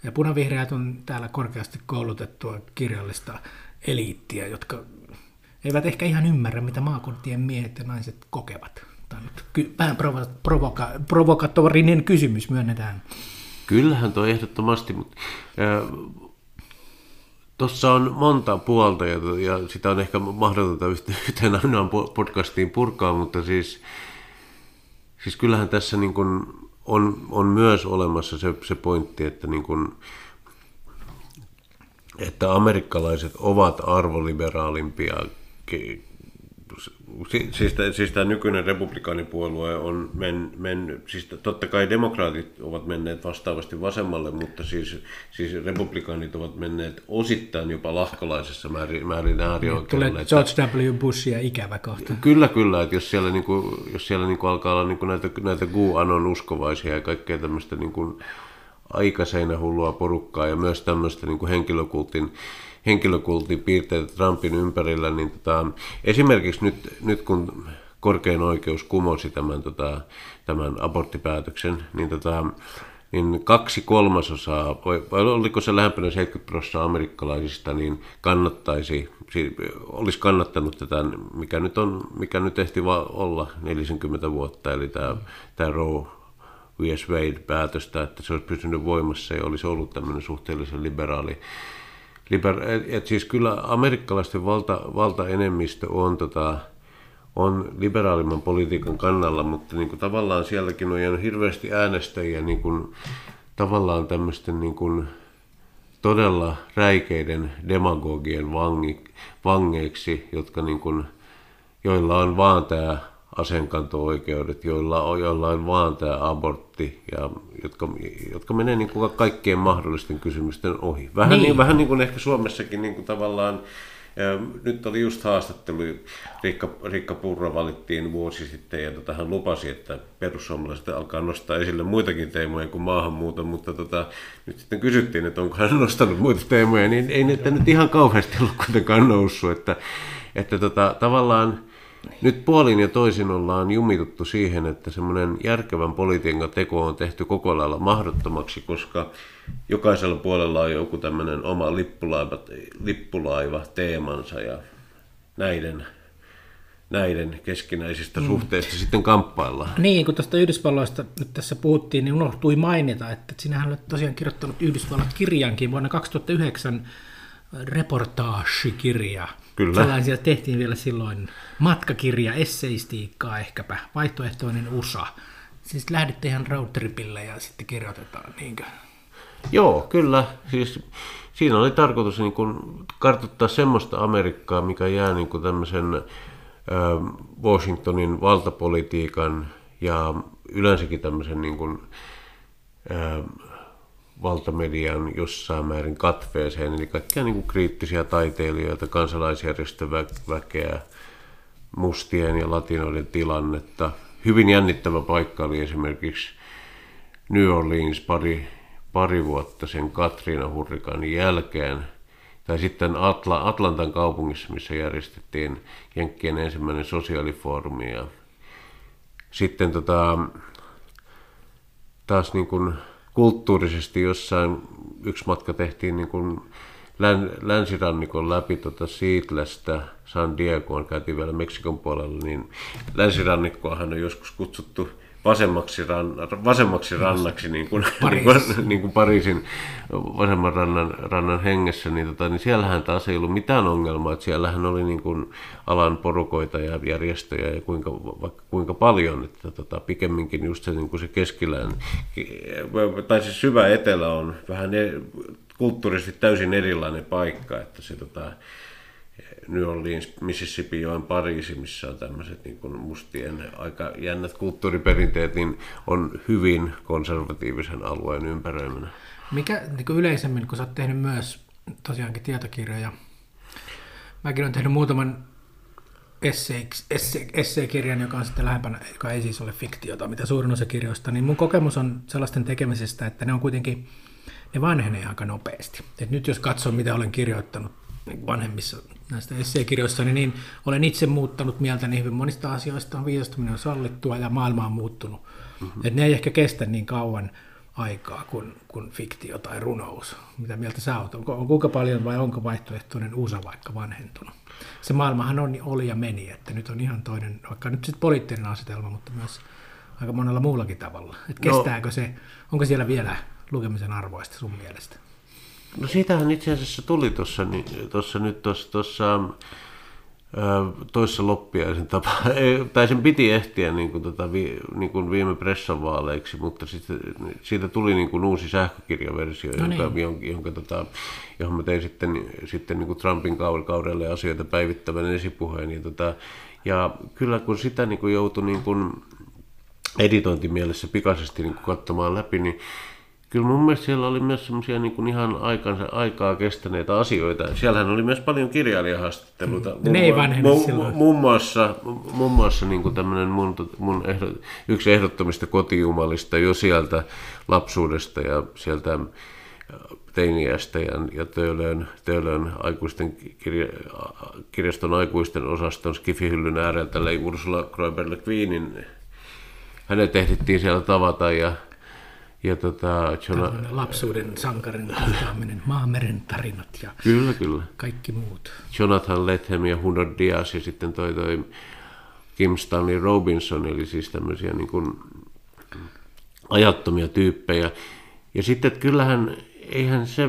ja punavihreät on täällä korkeasti koulutettua kirjallista eliittiä, jotka eivät ehkä ihan ymmärrä, mitä maakuntien miehet ja naiset kokevat. Tämä on nyt vähän provo- provoka- provokatorinen kysymys, myönnetään. Kyllähän tuo ehdottomasti, mutta Tuossa on monta puolta ja, ja sitä on ehkä mahdotonta (laughs) yhteen ainoaan podcastiin purkaa, mutta siis, siis kyllähän tässä niin kuin on, on myös olemassa se, se pointti, että, niin kuin, että amerikkalaiset ovat arvoliberaalimpia siis, siis tämä nykyinen republikaanipuolue on mennyt, men, siis totta kai demokraatit ovat menneet vastaavasti vasemmalle, mutta siis, siis republikaanit ovat menneet osittain jopa lahkolaisessa määrin, määrin äärioikeudelle. Tulee George W. Bushia ikävä kohta. Kyllä, kyllä, että jos siellä, niin kuin, jos siellä niin kuin alkaa olla niin kuin näitä, näitä QAnon uskovaisia ja kaikkea tämmöistä niin kuin aikaseinähullua porukkaa ja myös tämmöistä niin kuin henkilökultin henkilökultin piirteitä Trumpin ympärillä, niin tota, esimerkiksi nyt, nyt kun korkein oikeus kumosi tämän, tota, tämän aborttipäätöksen, niin, tota, niin kaksi kolmasosaa, vai oliko se lähempänä 70 prosenttia amerikkalaisista, niin kannattaisi, olisi kannattanut tätä, mikä nyt, on, mikä nyt ehti olla 40 vuotta, eli tämä, tämä Roe vs. Wade-päätöstä, että se olisi pysynyt voimassa ja olisi ollut tämmöinen suhteellisen liberaali. Liber, et, siis kyllä amerikkalaisten valta, valtaenemmistö on, tota, on liberaalimman politiikan kannalla, mutta niin kuin tavallaan sielläkin on jäänyt hirveästi äänestäjiä niin kuin, tavallaan tämmöisten niin kuin, todella räikeiden demagogien vangi, vangeiksi, jotka niin kuin, joilla on vaan tämä aseenkanto-oikeudet, joilla on, joilla on vaan tämä abortti, ja jotka, jotka menee niin kuin kaikkien mahdollisten kysymysten ohi. Vähän niin, niin, vähän niin kuin ehkä Suomessakin niin kuin tavallaan, ja nyt oli just haastattelu, Riikka, Riikka Purra valittiin vuosi sitten ja tota, hän lupasi, että perussuomalaiset alkaa nostaa esille muitakin teemoja kuin maahanmuuton, mutta tota, nyt sitten kysyttiin, että onko hän nostanut muita teemoja, niin ei ne nyt ihan kauheasti ollut kuitenkaan noussut, että, että tota, tavallaan nyt puolin ja toisin ollaan jumituttu siihen, että semmoinen järkevän politiikan teko on tehty koko lailla mahdottomaksi, koska jokaisella puolella on joku tämmöinen oma lippulaiva, lippulaiva teemansa ja näiden näiden keskinäisistä mm. suhteista sitten kamppaillaan. Niin, kun tuosta Yhdysvalloista nyt tässä puhuttiin, niin unohtui mainita, että sinähän olet tosiaan kirjoittanut Yhdysvallat kirjankin vuonna 2009 reportaashikirja. Kyllä. Sellaisia tehtiin vielä silloin matkakirja, esseistiikkaa ehkäpä, vaihtoehtoinen USA. Siis lähditte ihan roadtripille ja sitten kirjoitetaan, niinkö? Joo, kyllä. Siis siinä oli tarkoitus niin kuin kartoittaa semmoista Amerikkaa, mikä jää niin kuin tämmöisen Washingtonin valtapolitiikan ja yleensäkin tämmöisen niin kuin, valtamedian jossain määrin katveeseen, eli kaikkia niin kuin kriittisiä taiteilijoita, kansalaisjärjestöväkeä, mustien ja latinoiden tilannetta. Hyvin jännittävä paikka oli esimerkiksi New Orleans pari, pari vuotta sen Katrina hurrikaanin jälkeen, tai sitten Atla, Atlantan kaupungissa, missä järjestettiin Jenkkien ensimmäinen sosiaalifoorumi. Ja sitten tota, taas niin kuin kulttuurisesti jossain yksi matka tehtiin niin kuin länsirannikon läpi tuota Seattlestä San Diegoon, käytiin vielä Meksikon puolella, niin länsirannikkoahan on joskus kutsuttu vasemmaksi, ran, vasemmaksi rannaksi, niin kuin, niin kuin, niin kuin Pariisin vasemman rannan, rannan hengessä, niin, tota, niin siellähän taas ei ollut mitään ongelmaa, että siellähän oli niin kuin alan porukoita ja järjestöjä ja kuinka, vaikka kuinka paljon, että tota, pikemminkin just se, niin kuin se keskilään, tai siis syvä etelä on vähän ne, kulttuurisesti täysin erilainen paikka, että se tota, New Orleans, Mississippi joen Pariisi, missä on tämmöiset niin kuin mustien aika jännät kulttuuriperinteet, niin on hyvin konservatiivisen alueen ympäröimänä. Mikä niin kuin yleisemmin, kun sä oot tehnyt myös tosiaankin tietokirjoja, mäkin olen tehnyt muutaman esseekirjan, joka on sitten lähempänä, joka ei siis ole fiktiota, mitä suurin osa kirjoista, niin mun kokemus on sellaisten tekemisestä, että ne on kuitenkin, ne vanhenee aika nopeasti. Et nyt jos katsoo, mitä olen kirjoittanut vanhemmissa näistä esseekirjoissa, niin, niin olen itse muuttanut mieltäni hyvin monista asioista, viisastuminen on sallittua ja maailma on muuttunut. Mm-hmm. Et ne ei ehkä kestä niin kauan aikaa kuin, kuin fiktio tai runous. Mitä mieltä sä oot? Onko, on kuinka paljon vai onko vaihtoehtoinen USA vaikka vanhentunut? Se maailmahan on, oli ja meni, että nyt on ihan toinen, vaikka nyt sitten poliittinen asetelma, mutta myös aika monella muullakin tavalla. Et no. kestääkö no. se, onko siellä vielä lukemisen arvoista sun mielestä? No siitähän itse asiassa tuli tuossa niin, nyt tuossa toissa loppiaisen tapa, tai sen piti ehtiä niin kuin, tota, vi, niin kuin viime pressavaaleiksi, mutta sitten, siitä tuli niin kuin uusi sähkökirjaversio, no jonka, niin. jonka, jonka, tota, johon mä tein sitten, sitten niin kuin Trumpin kaudelle asioita päivittävän esipuheen. Ja, tota, ja kyllä kun sitä niin kuin joutui niin kuin editointimielessä pikaisesti niin kuin katsomaan läpi, niin Kyllä mun mielestä siellä oli myös semmoisia niin ihan aikansa, aikaa kestäneitä asioita. Siellähän oli myös paljon kirjailijahaastatteluita. Ne ei vanhene silloin. Muun muassa, muun muassa niin kuin tämmöinen mun, mun ehdot, yksi ehdottomista kotijumalista jo sieltä lapsuudesta ja sieltä teiniästä ja, ja Töölön, Töölön aikuisten kirja, kirjaston aikuisten osaston skifihyllyn ääreltä tälle Ursula Kroiberle Queenin. Hänet ehdittiin siellä tavata ja ja tota, Jona... lapsuuden sankarin kohtaaminen, maameren tarinat ja kyllä, kyllä. kaikki muut. Jonathan Lethem ja Hunter Diaz ja sitten toi, toi Kim Stanley Robinson, eli siis tämmöisiä niin kuin ajattomia tyyppejä. Ja sitten, että kyllähän, eihän se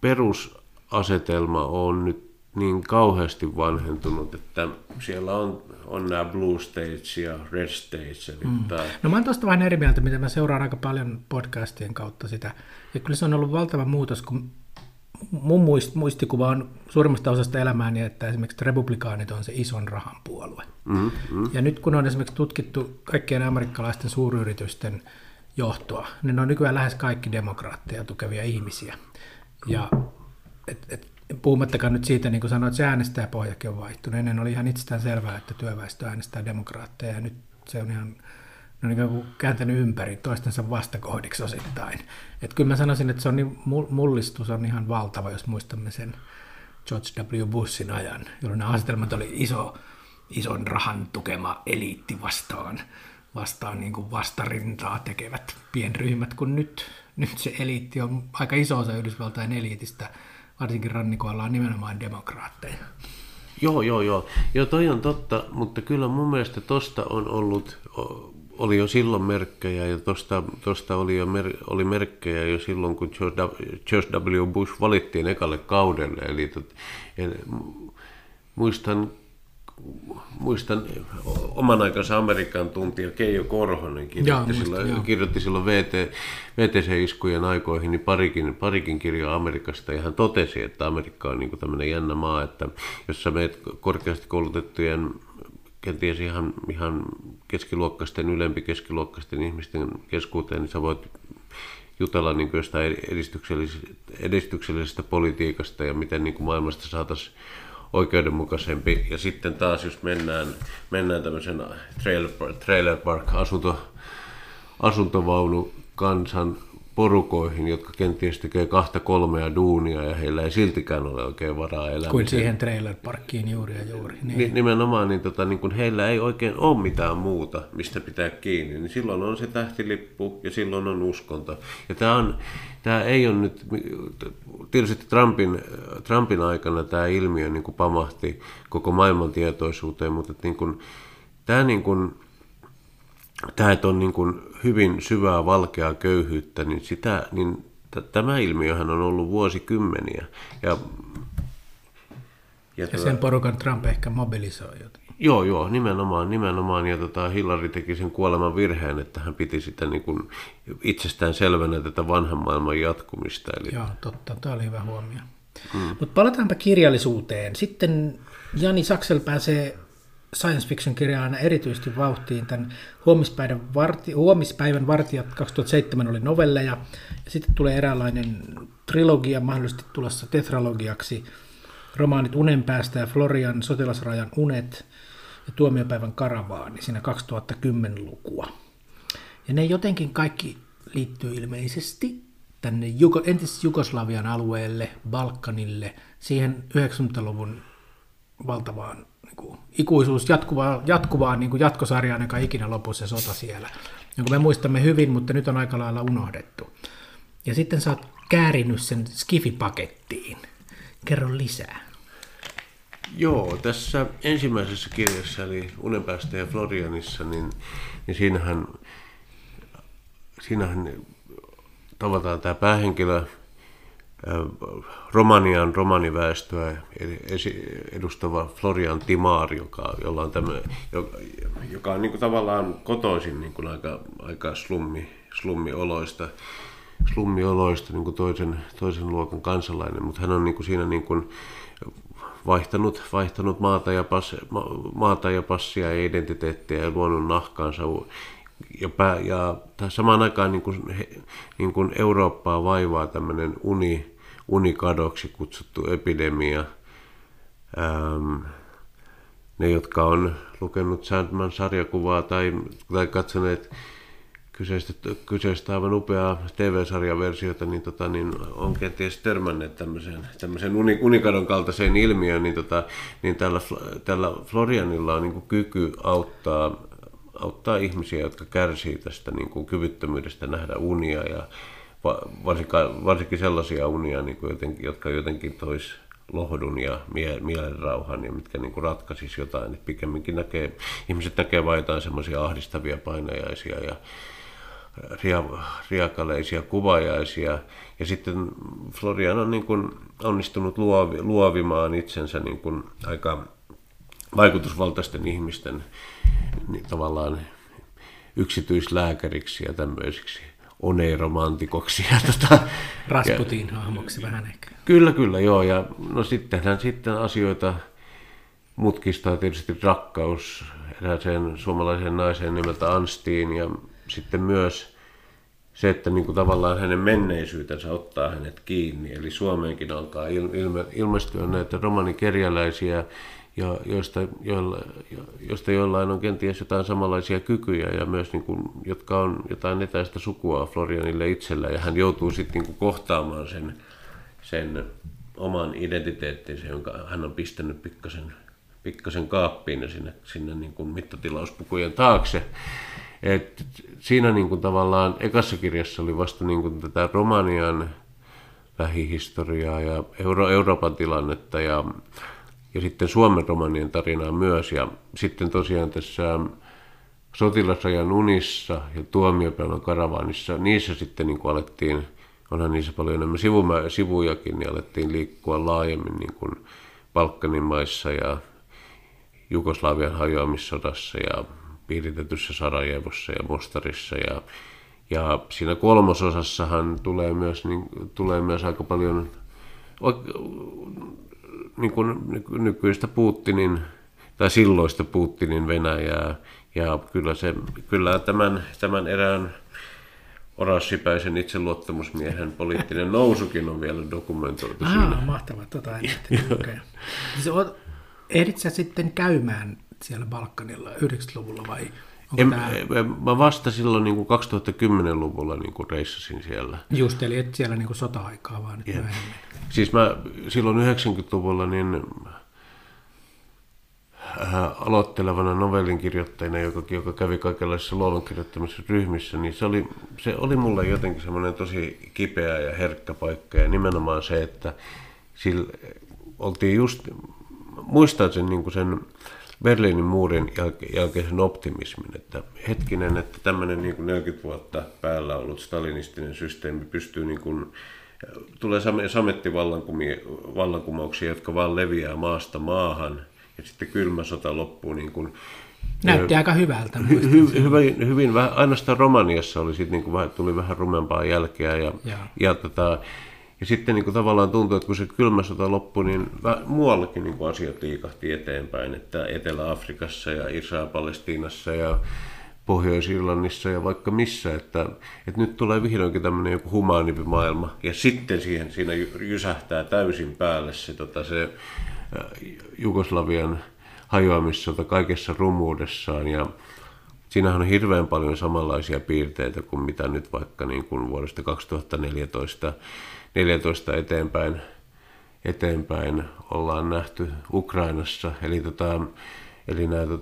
perusasetelma on nyt niin kauheasti vanhentunut, että siellä on, on nämä blue states ja red states. Eli mm. tämä... No mä oon tuosta vähän eri mieltä, mitä mä seuraan aika paljon podcastien kautta sitä. Ja kyllä se on ollut valtava muutos, kun mun muistikuva on suurimmasta osasta elämääni, että esimerkiksi republikaanit on se ison rahan puolue. Mm, mm. Ja nyt kun on esimerkiksi tutkittu kaikkien amerikkalaisten suuryritysten johtoa, niin ne on nykyään lähes kaikki demokraatteja tukevia ihmisiä. Ja et, et, puhumattakaan nyt siitä, niin kuin sanoit, se äänestäjäpohjakin on vaihtunut. Ennen oli ihan itsestään selvää, että työväestö äänestää demokraatteja, ja nyt se on ihan ne on niin kääntänyt ympäri toistensa vastakohdiksi osittain. Et kyllä mä sanoisin, että se on niin, mullistus on ihan valtava, jos muistamme sen George W. Bushin ajan, jolloin nämä asetelmat oli iso, ison rahan tukema eliitti vastaan, vastaan niin kuin vastarintaa tekevät pienryhmät, kun nyt, nyt se eliitti on aika iso osa Yhdysvaltain eliitistä, varsinkin rannikoilla on nimenomaan demokraatteja. Joo, joo, joo. Joo, toi on totta, mutta kyllä mun mielestä tosta on ollut oli jo silloin merkkejä ja tuosta tosta oli, jo mer, oli merkkejä jo silloin, kun George W. Bush valittiin ekalle kaudelle. Eli tot, en, muistan, muistan oman aikansa Amerikan tuntija Keijo Korhonen kirjoitti, Jaa, silloin, muistan, kirjoitti silloin VT, VTC-iskujen aikoihin niin parikin, parikin kirjaa Amerikasta. Ja hän totesi, että Amerikka on niin tämmöinen jännä maa, että jos sä meet korkeasti koulutettujen kenties ihan, ihan keskiluokkaisten, ylempi keskiluokkaisten ihmisten keskuuteen, niin sä voit jutella niin jostain edistyksellisestä, edistyksellisestä politiikasta ja miten niin kuin maailmasta saataisiin oikeudenmukaisempi. Ja sitten taas, jos mennään, mennään tämmöisen trailer, trailer park asunto, asuntovaunu kansan porukoihin, jotka kenties tekee kahta kolmea duunia ja heillä ei siltikään ole oikein varaa elämiseen. Kuin siihen trailer parkkiin juuri ja juuri. Niin. Nimenomaan, niin, tota, niin kun heillä ei oikein ole mitään muuta, mistä pitää kiinni, niin silloin on se tähtilippu ja silloin on uskonto. Ja tämä, on, tämä ei ole nyt, tietysti Trumpin, Trumpin aikana tämä ilmiö niin kuin pamahti koko maailman tietoisuuteen, mutta niin kuin, tämä niin kuin, tämä, että on niin kuin hyvin syvää valkeaa köyhyyttä, niin, sitä, niin t- tämä ilmiöhän on ollut vuosikymmeniä. Ja, ja, ja tuota, sen porukan Trump ehkä mobilisoi jotenkin. Joo, joo, nimenomaan, nimenomaan. Ja tota, Hillary teki sen kuoleman virheen, että hän piti sitä niin kuin itsestään selvänä tätä vanhan maailman jatkumista. Eli... Joo, totta, tämä oli hyvä huomio. Hmm. Mutta palataanpa kirjallisuuteen. Sitten Jani Saksel pääsee science fiction kirja aina erityisesti vauhtiin. Tämän huomispäivän, varti, huomispäivän vartijat 2007 oli novelleja, ja sitten tulee eräänlainen trilogia, mahdollisesti tulossa tetralogiaksi, romaanit Unen päästä ja Florian sotilasrajan unet ja tuomiopäivän karavaani siinä 2010-lukua. Ja ne jotenkin kaikki liittyy ilmeisesti tänne Jugo, entis Jugoslavian alueelle, Balkanille, siihen 90-luvun valtavaan niin kuin, ikuisuus jatkuvaa, jatkuvaa niin kuin jatkosarjaan, joka ikinä lopu se sota siellä, jonka me muistamme hyvin, mutta nyt on aika lailla unohdettu. Ja sitten sä oot käärinyt sen Skifi-pakettiin. Kerro lisää. Joo, tässä ensimmäisessä kirjassa, eli Unenpäästä ja Florianissa, niin, niin siinähän, siinähän tavataan tämä päähenkilö, Romanian romaniväestöä edustava Florian Timar, joka, jolla on tämä, joka, on niin kuin tavallaan kotoisin niin kuin aika, aika slummi, slummioloista, slummioloista niin kuin toisen, toisen luokan kansalainen, mutta hän on niin kuin siinä niin kuin vaihtanut, vaihtanut maata, ja pass, maata ja passia ja identiteettiä ja luonut nahkaansa ja, pää, ja samaan aikaan niin kuin, niin kuin Eurooppaa vaivaa tämmöinen uni, unikadoksi kutsuttu epidemia. Ähm, ne, jotka on lukenut Sandman sarjakuvaa tai, tai katsoneet, kyseistä, kyseistä aivan upeaa TV-sarjaversiota, niin, tota, niin on kenties törmänneet tämmöiseen, tämmöiseen uni, unikadon kaltaiseen ilmiöön, niin, tota, niin tällä, tällä Florianilla on niin kuin kyky auttaa, auttaa ihmisiä, jotka kärsii tästä niin kuin kyvyttömyydestä nähdä unia ja varsinkin, sellaisia unia, niin kuin jotenkin, jotka jotenkin tois lohdun ja mie- mielenrauhan ja mitkä niin ratkaisisi jotain. Et pikemminkin näkee, ihmiset näkee vain jotain semmoisia ahdistavia painajaisia ja ria, riakaleisia kuvajaisia. Ja sitten Florian on niin kuin onnistunut luovi, luovimaan itsensä niin kuin aika vaikutusvaltaisten ihmisten niin tavallaan yksityislääkäriksi ja tämmöisiksi oneiromantikoksi. Ja tota, Rasputin hahmoksi vähän ehkä. Kyllä, kyllä, joo. Ja no sittenhän sitten asioita mutkistaa tietysti rakkaus erääseen suomalaiseen naiseen nimeltä Anstiin ja sitten myös se, että niin kuin tavallaan hänen menneisyytensä ottaa hänet kiinni. Eli Suomeenkin alkaa ilme, ilmestyä näitä romanikerjäläisiä, ja joista, joilla, joista joillain on kenties jotain samanlaisia kykyjä ja myös niin kuin, jotka on jotain etäistä sukua Florianille itsellä ja hän joutuu sitten niin kuin kohtaamaan sen, sen oman identiteettinsä, jonka hän on pistänyt pikkasen, pikkasen kaappiin ja sinne, sinne niin kuin mittatilauspukujen taakse. Et siinä niin kuin tavallaan ekassa kirjassa oli vasta niin kuin tätä Romanian lähihistoriaa ja Euro- Euroopan tilannetta ja ja sitten Suomen romanien tarinaa myös. Ja sitten tosiaan tässä sotilasajan unissa ja tuomiopäivän karavaanissa, niissä sitten niin kuin alettiin, onhan niissä paljon enemmän sivumä, sivujakin, niin alettiin liikkua laajemmin niin kuin Balkanin maissa ja Jugoslavian hajoamissodassa ja piiritetyssä Sarajevossa ja Mostarissa ja ja siinä kolmososassahan tulee myös, niin, tulee myös aika paljon niin kuin nykyistä Putinin tai silloista Putinin Venäjää. Ja kyllä, se, kyllä tämän, tämän erään orassipäisen itseluottamusmiehen poliittinen nousukin on vielä dokumentoitu ah, siinä. mahtavaa, tota en Ehdit sä sitten käymään siellä Balkanilla 90-luvulla vai en, tämä... Mä vasta silloin niin kuin 2010-luvulla niin kuin reissasin siellä. Just, eli et siellä niin kuin sota-aikaa vaan nyt. Siis mä silloin 90-luvulla niin äh, aloittelevana novellin kirjoittajana, joka, joka kävi kaikenlaisissa luovan kirjoittamisessa ryhmissä, niin se oli, se oli mulle jotenkin semmoinen tosi kipeä ja herkkä paikka. Ja nimenomaan se, että sillä oltiin just, muistan sen, niin kuin sen Berliinin muurin jälkeisen optimismin, että hetkinen, että tämmöinen niin kuin 40 vuotta päällä ollut stalinistinen systeemi pystyy niin kuin, tulee samettivallankumouksia, jotka vaan leviää maasta maahan, ja sitten kylmä sota loppuu niin kuin, Näytti aika hyvältä. Hy, hy, hyvin, hyvin vähän, ainoastaan Romaniassa oli sit, niin kuin, tuli vähän rumempaa jälkeä ja, ja. ja tota, ja sitten niin kuin tavallaan tuntuu, että kun se kylmä sota loppui, niin muuallakin niin kuin asiat liikahti eteenpäin, että Etelä-Afrikassa ja Israel-Palestiinassa ja Pohjois-Irlannissa ja vaikka missä, että, että nyt tulee vihdoinkin tämmöinen joku humaanimpi maailma, ja sitten siihen, siinä jysähtää täysin päälle se, tota, se Jugoslavian hajoamissota kaikessa rumuudessaan, ja siinähän on hirveän paljon samanlaisia piirteitä kuin mitä nyt vaikka niin kuin vuodesta 2014 14 eteenpäin, eteenpäin ollaan nähty Ukrainassa. Eli, tota, eli näitä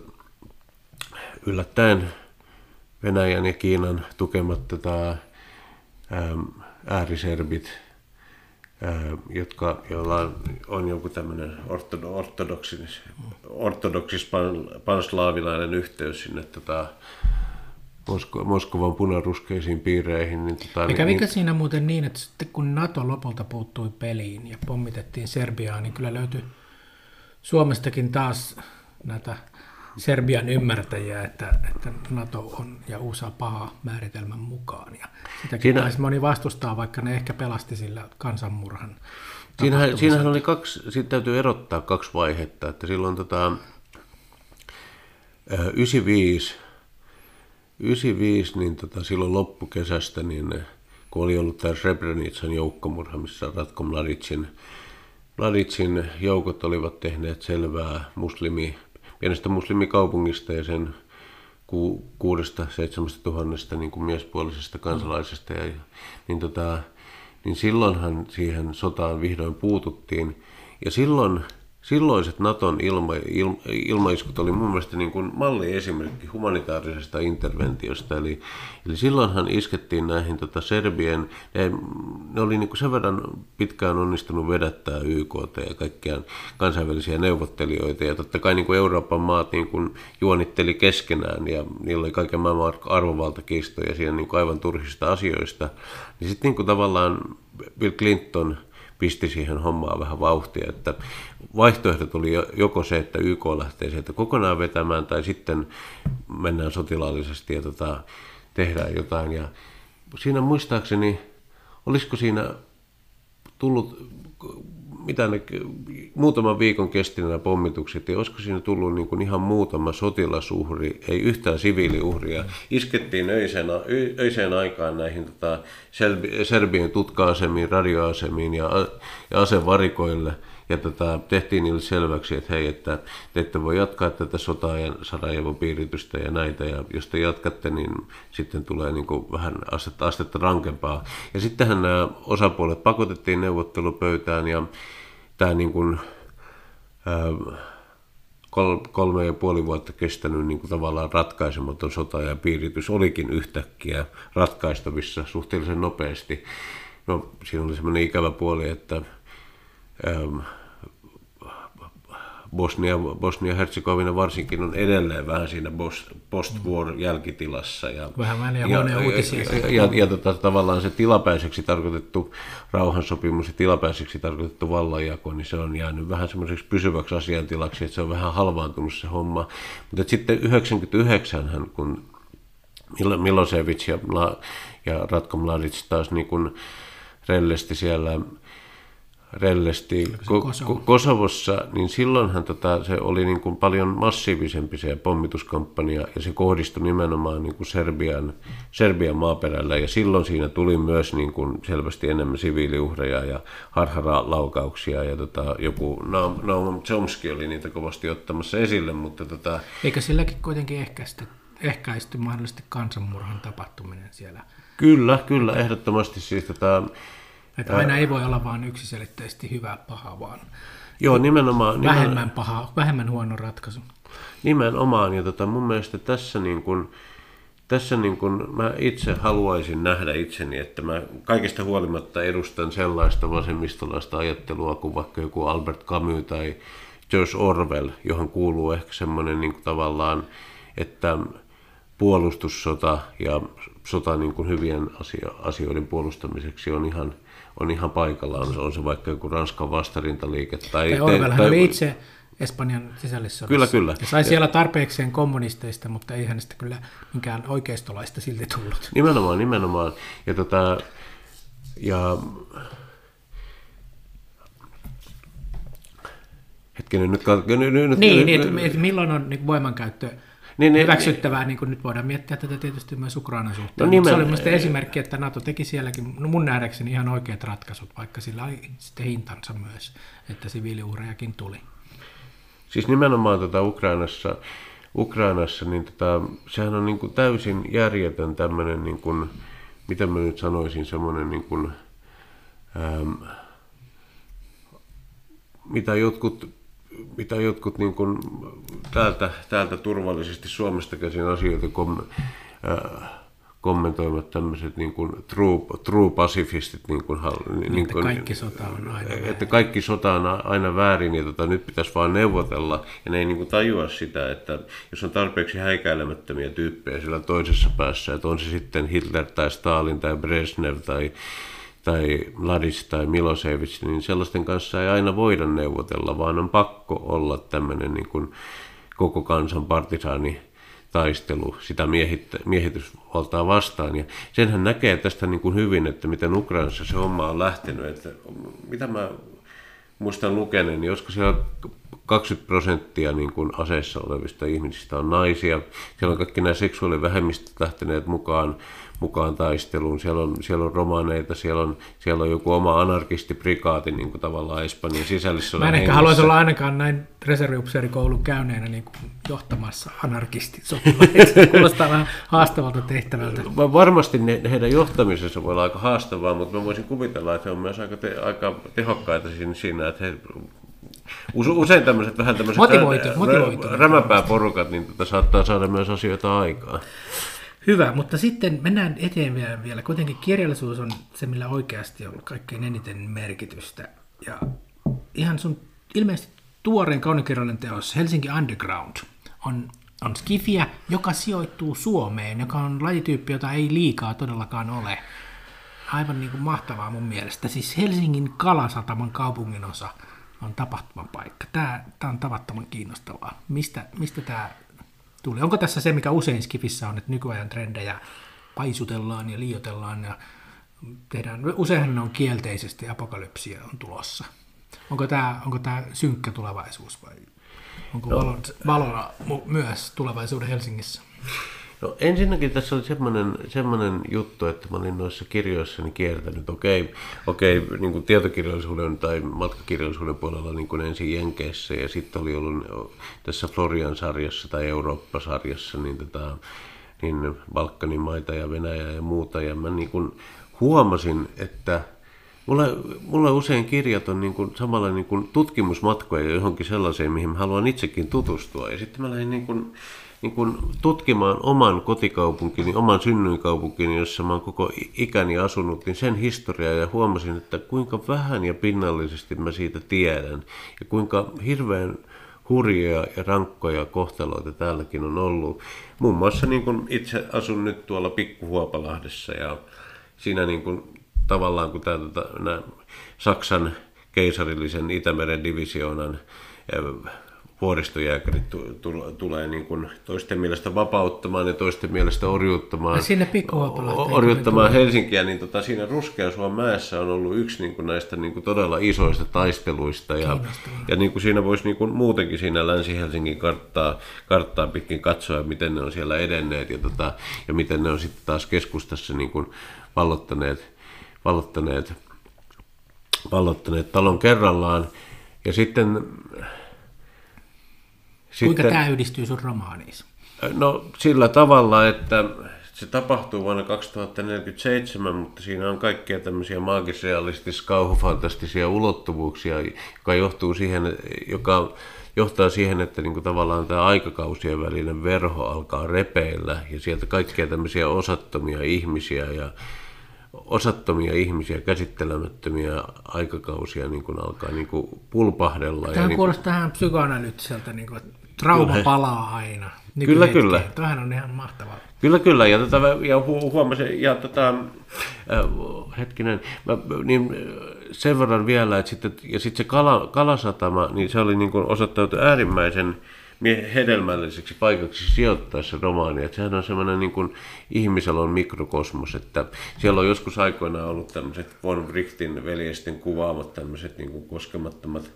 yllättäen Venäjän ja Kiinan tukemat tota, ääriserbit, jotka, joilla on, on joku tämmöinen ortodoksis, ortodoksis panslaavilainen yhteys sinne tota, Mosko- Moskovan punaruskeisiin piireihin. Niin tota, ja kävikö niin, siinä muuten niin, että sitten kun NATO lopulta puuttui peliin ja pommitettiin Serbiaa, niin kyllä löytyi Suomestakin taas näitä Serbian ymmärtäjiä, että, että NATO on ja USA paha määritelmän mukaan. Ja sitäkin siinä, taisi moni vastustaa, vaikka ne ehkä pelasti sillä kansanmurhan. Siinähän, siinähän oli kaksi, siitä täytyy erottaa kaksi vaihetta, että silloin tota, 95 95, niin tota, silloin loppukesästä, niin kun oli ollut tämä Srebrenican joukkomurha, missä Ratko Mladicin, Mladicin joukot olivat tehneet selvää muslimi, pienestä muslimikaupungista ja sen kuudesta, seitsemästä tuhannesta niin kuin miespuolisesta kansalaisesta. Ja, niin, tota, niin silloinhan siihen sotaan vihdoin puututtiin. Ja silloin silloiset Naton ilma, ilma, ilmaiskut oli mun mielestä niin kuin malliesimerkki humanitaarisesta interventiosta. Eli, eli silloinhan iskettiin näihin tota Serbien, ne, ne oli niin kuin sen verran pitkään onnistunut vedättää YKT ja kaikkia kansainvälisiä neuvottelijoita. Ja totta kai niin kuin Euroopan maat niin kuin juonitteli keskenään ja niillä oli kaiken maailman arvovaltakiistoja siinä niin kuin aivan turhista asioista. Niin sitten niin kuin tavallaan Bill Clinton – pisti siihen hommaan vähän vauhtia, että vaihtoehdot oli joko se, että YK lähtee sieltä kokonaan vetämään tai sitten mennään sotilaallisesti ja tota, tehdään jotain. Ja siinä muistaakseni, olisiko siinä tullut mitä ne muutaman viikon kesti nämä pommitukset, ja olisiko siinä tullut niin kuin ihan muutama sotilasuhri, ei yhtään siviiliuhria. Iskettiin öiseen, öiseen aikaan näihin tota, Serbien tutka-asemiin, radioasemiin ja, ja asevarikoille, ja tota, tehtiin niille selväksi, että hei, että te ette voi jatkaa tätä sotaa ja Sarajevon piiritystä ja näitä, ja jos te jatkatte, niin sitten tulee niin kuin vähän astetta, astetta rankempaa. Ja sittenhän nämä osapuolet pakotettiin neuvottelupöytään, ja tämä niin kuin, ää, kolme ja puoli vuotta kestänyt niin kuin tavallaan ratkaisematon sota ja piiritys olikin yhtäkkiä ratkaistavissa suhteellisen nopeasti. No, siinä oli semmoinen ikävä puoli, että ähm, Bosnia, Bosnia-Herzegovina varsinkin on edelleen vähän siinä post-war jälkitilassa. Ja, vähän vähän ja, ja, uutisia. Ja, ja, ja, ja tota, tavallaan se tilapäiseksi tarkoitettu rauhansopimus ja tilapäiseksi tarkoitettu vallanjako, niin se on jäänyt vähän semmoiseksi pysyväksi asiantilaksi, että se on vähän halvaantunut se homma. Mutta sitten 99, kun Milosevic ja, ja Ratko Mladic taas niin kuin rellesti siellä rellesti Kosovo? Kosovossa, niin silloinhan tota, se oli niin kuin paljon massiivisempi se pommituskampanja ja se kohdistui nimenomaan niin kuin Serbian, Serbian maaperällä ja silloin siinä tuli myös niin kuin selvästi enemmän siviiliuhreja ja harharalaukauksia ja tota, joku Naum Chomsky oli niitä kovasti ottamassa esille, mutta tota... Eikö silläkin kuitenkin ehkäisty, ehkäisty mahdollisesti kansanmurhan tapahtuminen siellä? Kyllä, kyllä, ehdottomasti siis tota, että aina ei voi olla vain yksiselitteisesti hyvä paha, vaan Joo, nimenomaan, vähemmän nimenomaan, paha, vähemmän huono ratkaisu. Nimenomaan, ja tota, mun mielestä tässä niin kun, tässä niin kun mä itse haluaisin nähdä itseni, että mä kaikista huolimatta edustan sellaista vasemmistolaista ajattelua kuin vaikka joku Albert Camus tai George Orwell, johon kuuluu ehkä semmoinen niin tavallaan, että puolustussota ja sota niin kuin hyvien asioiden puolustamiseksi on ihan on ihan paikallaan. On se vaikka joku Ranskan vastarintaliike. Tai, tai Orwell tai, oli itse Espanjan sisällissodassa. Kyllä, kyllä. Ja sai siellä tarpeekseen kommunisteista, mutta ei hänestä kyllä minkään oikeistolaista silti tullut. Nimenomaan, nimenomaan. Ja, tota, ja hetkinen, nyt... nyt, nyt niin, nyt, niin milloin on niin voimankäyttö niin, hyväksyttävää, niin, niin kuin nyt voidaan miettiä tätä tietysti myös Ukrainan suhteen. No, nimen, se oli minusta esimerkki, että NATO teki sielläkin, no mun nähdäkseni ihan oikeat ratkaisut, vaikka sillä oli sitten hintansa myös, että siviiliuhrejakin tuli. Siis nimenomaan tota Ukrainassa, Ukrainassa, niin tota, sehän on niin kuin täysin järjetön tämmöinen, niin kuin, mitä mä nyt sanoisin, semmoinen niin kuin, ähm, mitä jotkut mitä jotkut niin kuin täältä, täältä turvallisesti Suomesta käsin asioita kom, äh, kommentoivat tämmöiset niin kuin true, true pacifistit. Niin kuin, niin, niin kuin, kaikki sota on aina väärin. Että kaikki sota on aina väärin ja tota, nyt pitäisi vaan neuvotella. Ja ne ei niin kuin tajua sitä, että jos on tarpeeksi häikäilemättömiä tyyppejä siellä toisessa päässä, että on se sitten Hitler tai Stalin tai Brezhnev tai tai Mladic tai Milosevic, niin sellaisten kanssa ei aina voida neuvotella, vaan on pakko olla tämmöinen niin kuin koko kansan partisaani taistelu sitä miehit, miehitysvaltaa vastaan. Ja senhän näkee tästä niin kuin hyvin, että miten Ukrainassa se homma on lähtenyt. Että mitä mä muistan lukeneen, niin joskus siellä 20 prosenttia niin kuin aseissa olevista ihmisistä on naisia. Siellä on kaikki nämä seksuaalivähemmistöt lähteneet mukaan, mukaan taisteluun. Siellä on, siellä on romaneita, siellä on, siellä on joku oma anarkistiprikaati niin kuin tavallaan Espanjan sisällissodan Mä en ehkä haluaisi olla ainakaan näin reserviupseerikoulun käyneenä niin kuin johtamassa anarkistisotilaita. Kuulostaa vähän haastavalta tehtävältä. Va- Varmasti ne, heidän johtamisensa voi olla aika haastavaa, mutta mä voisin kuvitella, että he on myös aika, te, aika tehokkaita siinä, että he Usein tämmöiset vähän tämmöiset Motivoitu- rä- motivoitu. rä- rämäpääporukat niin tota saattaa saada myös asioita aikaan. Hyvä, mutta sitten mennään eteenpäin vielä. Kuitenkin kirjallisuus on se, millä oikeasti on kaikkein eniten merkitystä. Ja ihan sun ilmeisesti tuoreen kaunikirjallinen teos Helsinki Underground on, on skifiä, joka sijoittuu Suomeen, joka on lajityyppi, jota ei liikaa todellakaan ole. Aivan niin kuin mahtavaa mun mielestä. Siis Helsingin Kalasataman kaupungin osa on tapahtuman paikka. Tämä, tämä on tavattoman kiinnostavaa. Mistä, mistä tämä tuli? Onko tässä se, mikä usein Skifissä on, että nykyajan trendejä paisutellaan ja liiotellaan ja tehdään, useinhan ne on kielteisesti, apokalypsia on tulossa. Onko tämä, onko tämä synkkä tulevaisuus vai onko valon, valona myös tulevaisuuden Helsingissä? No ensinnäkin tässä oli semmoinen, semmoinen juttu, että mä olin noissa kirjoissani kiertänyt, okei, okei niin kuin tietokirjallisuuden tai matkakirjallisuuden puolella niin kuin ensin Jenkeissä ja sitten oli ollut tässä Florian sarjassa tai Eurooppa-sarjassa niin, tota, niin Balkanin maita ja Venäjä ja muuta ja mä niin kuin huomasin, että Mulle, mulle usein kirjat on niin kuin samalla niin kuin tutkimusmatkoja johonkin sellaiseen, mihin mä haluan itsekin tutustua. Ja sitten mä lähdin niin kuin, niin kuin tutkimaan oman kotikaupunkini, oman synnyinkaupunkini, jossa mä oon koko ikäni asunut, niin sen historiaa ja huomasin, että kuinka vähän ja pinnallisesti mä siitä tiedän. Ja kuinka hirveän hurjia ja rankkoja kohtaloita täälläkin on ollut. Muun muassa niin kuin itse asun nyt tuolla Pikkuhuopalahdessa ja siinä niin kuin tavallaan kun tämä, tota, Saksan keisarillisen Itämeren divisioonan vuoristojääkärit tu- tu- tulee niin kuin toisten mielestä vapauttamaan ja toisten mielestä orjuuttamaan, sinne kun orjuttamaan Helsinkiä, niin tota, siinä Ruskeasuon mäessä on ollut yksi niin kuin näistä niin kuin todella isoista taisteluista. Ja, ja niin kuin siinä voisi niin kuin muutenkin siinä Länsi-Helsingin karttaa, karttaa pitkin katsoa, miten ne on siellä edenneet ja, tota, ja miten ne on sitten taas keskustassa niin kuin vallottaneet, vallottaneet, vallottaneet talon kerrallaan. Ja sitten Kuinka sitten- tämä yhdistyy sun romaaniisi? No sillä tavalla, että se tapahtuu vuonna 2047, mutta siinä on kaikkia tämmöisiä maagisrealistis kauhufantastisia ulottuvuuksia, joka johtuu siihen, joka johtaa siihen, että niin kuin tavallaan tämä aikakausien välinen verho alkaa repeillä ja sieltä kaikkia tämmöisiä osattomia ihmisiä ja osattomia ihmisiä, käsittelemättömiä aikakausia niin kuin alkaa niin kuin pulpahdella. ja Tämä niin kuin, kuulostaa ihan psykoanalyyttiseltä, niin kuin, että trauma palaa aina. Kyllä, kyllä. Tämähän on ihan mahtavaa. Kyllä, kyllä. Ja, tota, ja hu- huomasin, ja tota, äh, hetkinen, mä, niin äh, sen verran vielä, että sitten, ja sitten se kala, kalasatama, niin se oli niin kuin äärimmäisen hedelmälliseksi paikaksi sijoittaa se romaani. Että sehän on semmoinen niin kuin ihmisalon mikrokosmos, että siellä on joskus aikoinaan ollut tämmöiset von Brichtin veljesten kuvaamat tämmöiset niin kuin koskemattomat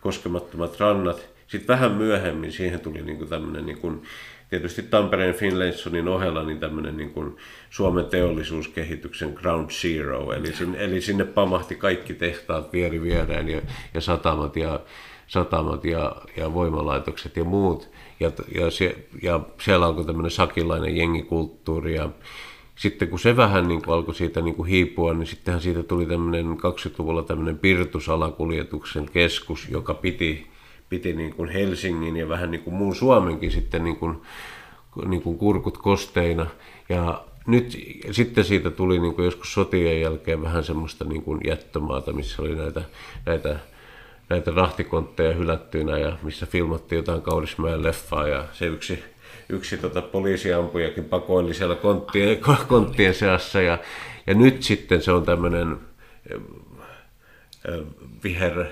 koskemattomat rannat. Sitten vähän myöhemmin siihen tuli niin kuin tämmöinen, niin kuin, tietysti Tampereen Finlaysonin ohella, niin tämmöinen niin kuin Suomen teollisuuskehityksen ground zero. Eli sinne, eli sinne pamahti kaikki tehtaat vieri viereen ja, ja satamat ja, satamat ja, ja voimalaitokset ja muut. Ja, ja, se, ja siellä alkoi tämmöinen sakilainen jengikulttuuri ja sitten kun se vähän niin kuin alkoi siitä niin kuin hiipua, niin sittenhän siitä tuli tämmöinen 20-luvulla tämmöinen pirtusalakuljetuksen keskus, joka piti, piti niin kuin Helsingin ja vähän niin kuin muun Suomenkin sitten niin kuin, niin kuin kurkut kosteina. Ja nyt sitten siitä tuli niin kuin joskus sotien jälkeen vähän semmoista niin kuin jättömaata, missä oli näitä, näitä näitä rahtikontteja hylättyinä ja missä filmattiin jotain Kaurismäen leffaa ja se yksi, yksi tota poliisiampujakin pakoili siellä konttien, (laughs) konttien seassa ja, ja nyt sitten se on tämmöinen viher,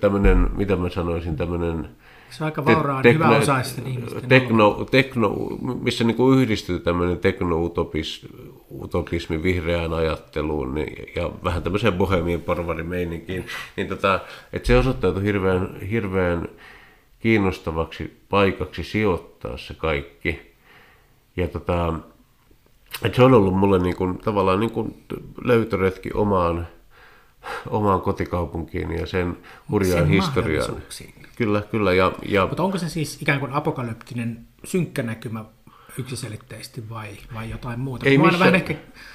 tämmöinen, mitä mä sanoisin, tämmöinen Se on aika vauraan, tekno, hyvä osaisten ihmisten tekno, tekno, missä niin kuin yhdistyy tämmöinen tekno-utopismi vihreään ajatteluun niin, ja vähän tämmöiseen bohemien porvarimeininkiin, niin tota, että se osoittautui hirveän, hirveän kiinnostavaksi paikaksi sijoittaa se kaikki. Ja tota, että se on ollut mulle niin kuin, tavallaan niin kuin löytöretki omaan, omaan kotikaupunkiin ja sen hurjaan historiaan. Kyllä, kyllä. Ja, ja... Mutta onko se siis ikään kuin apokalyptinen synkkä näkymä yksiselitteisesti vai, vai jotain muuta? Ei missä... vähän ehkä,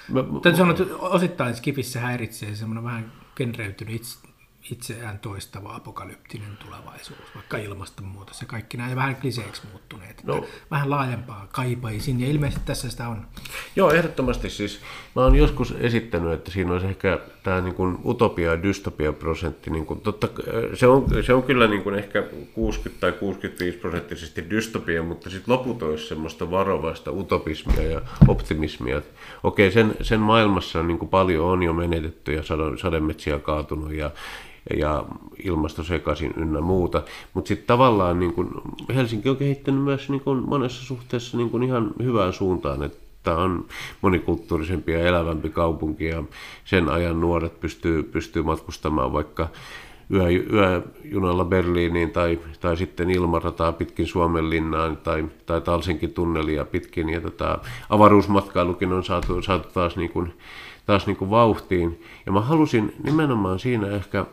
mä, täytyy sanoa, että osittain Skifissä häiritsee semmoinen vähän genreytynyt itse, itseään toistava apokalyptinen tulevaisuus, vaikka ilmastonmuutos ja kaikki nämä vähän kliseeksi muuttuneet. No. Vähän laajempaa kaipaisin ja ilmeisesti tässä sitä on. Joo, ehdottomasti siis. Mä oon joskus esittänyt, että siinä olisi ehkä tämä niin kuin utopia ja dystopia prosentti. Niin kuin, totta, se, on, se on kyllä niin kuin ehkä 60 tai 65 prosenttisesti dystopia, mutta sitten loput olisi semmoista varovaista utopismia ja optimismia. Okei, sen, sen maailmassa niin kuin paljon on jo menetetty ja sademetsiä kaatunut ja ja ilmasto sekaisin ynnä muuta. Mutta sitten tavallaan niin kun Helsinki on kehittänyt myös niin kun monessa suhteessa niin kun ihan hyvään suuntaan, että on monikulttuurisempi ja elävämpi kaupunki ja sen ajan nuoret pystyy, pystyy matkustamaan vaikka yö, yöjunalla Berliiniin tai, tai sitten ilmarataa pitkin Suomenlinnaan tai, tai Talsinkin tunnelia pitkin. Ja tota, avaruusmatkailukin on saatu, saatu taas, niin kuin, taas niin kuin vauhtiin. Ja mä halusin nimenomaan siinä ehkä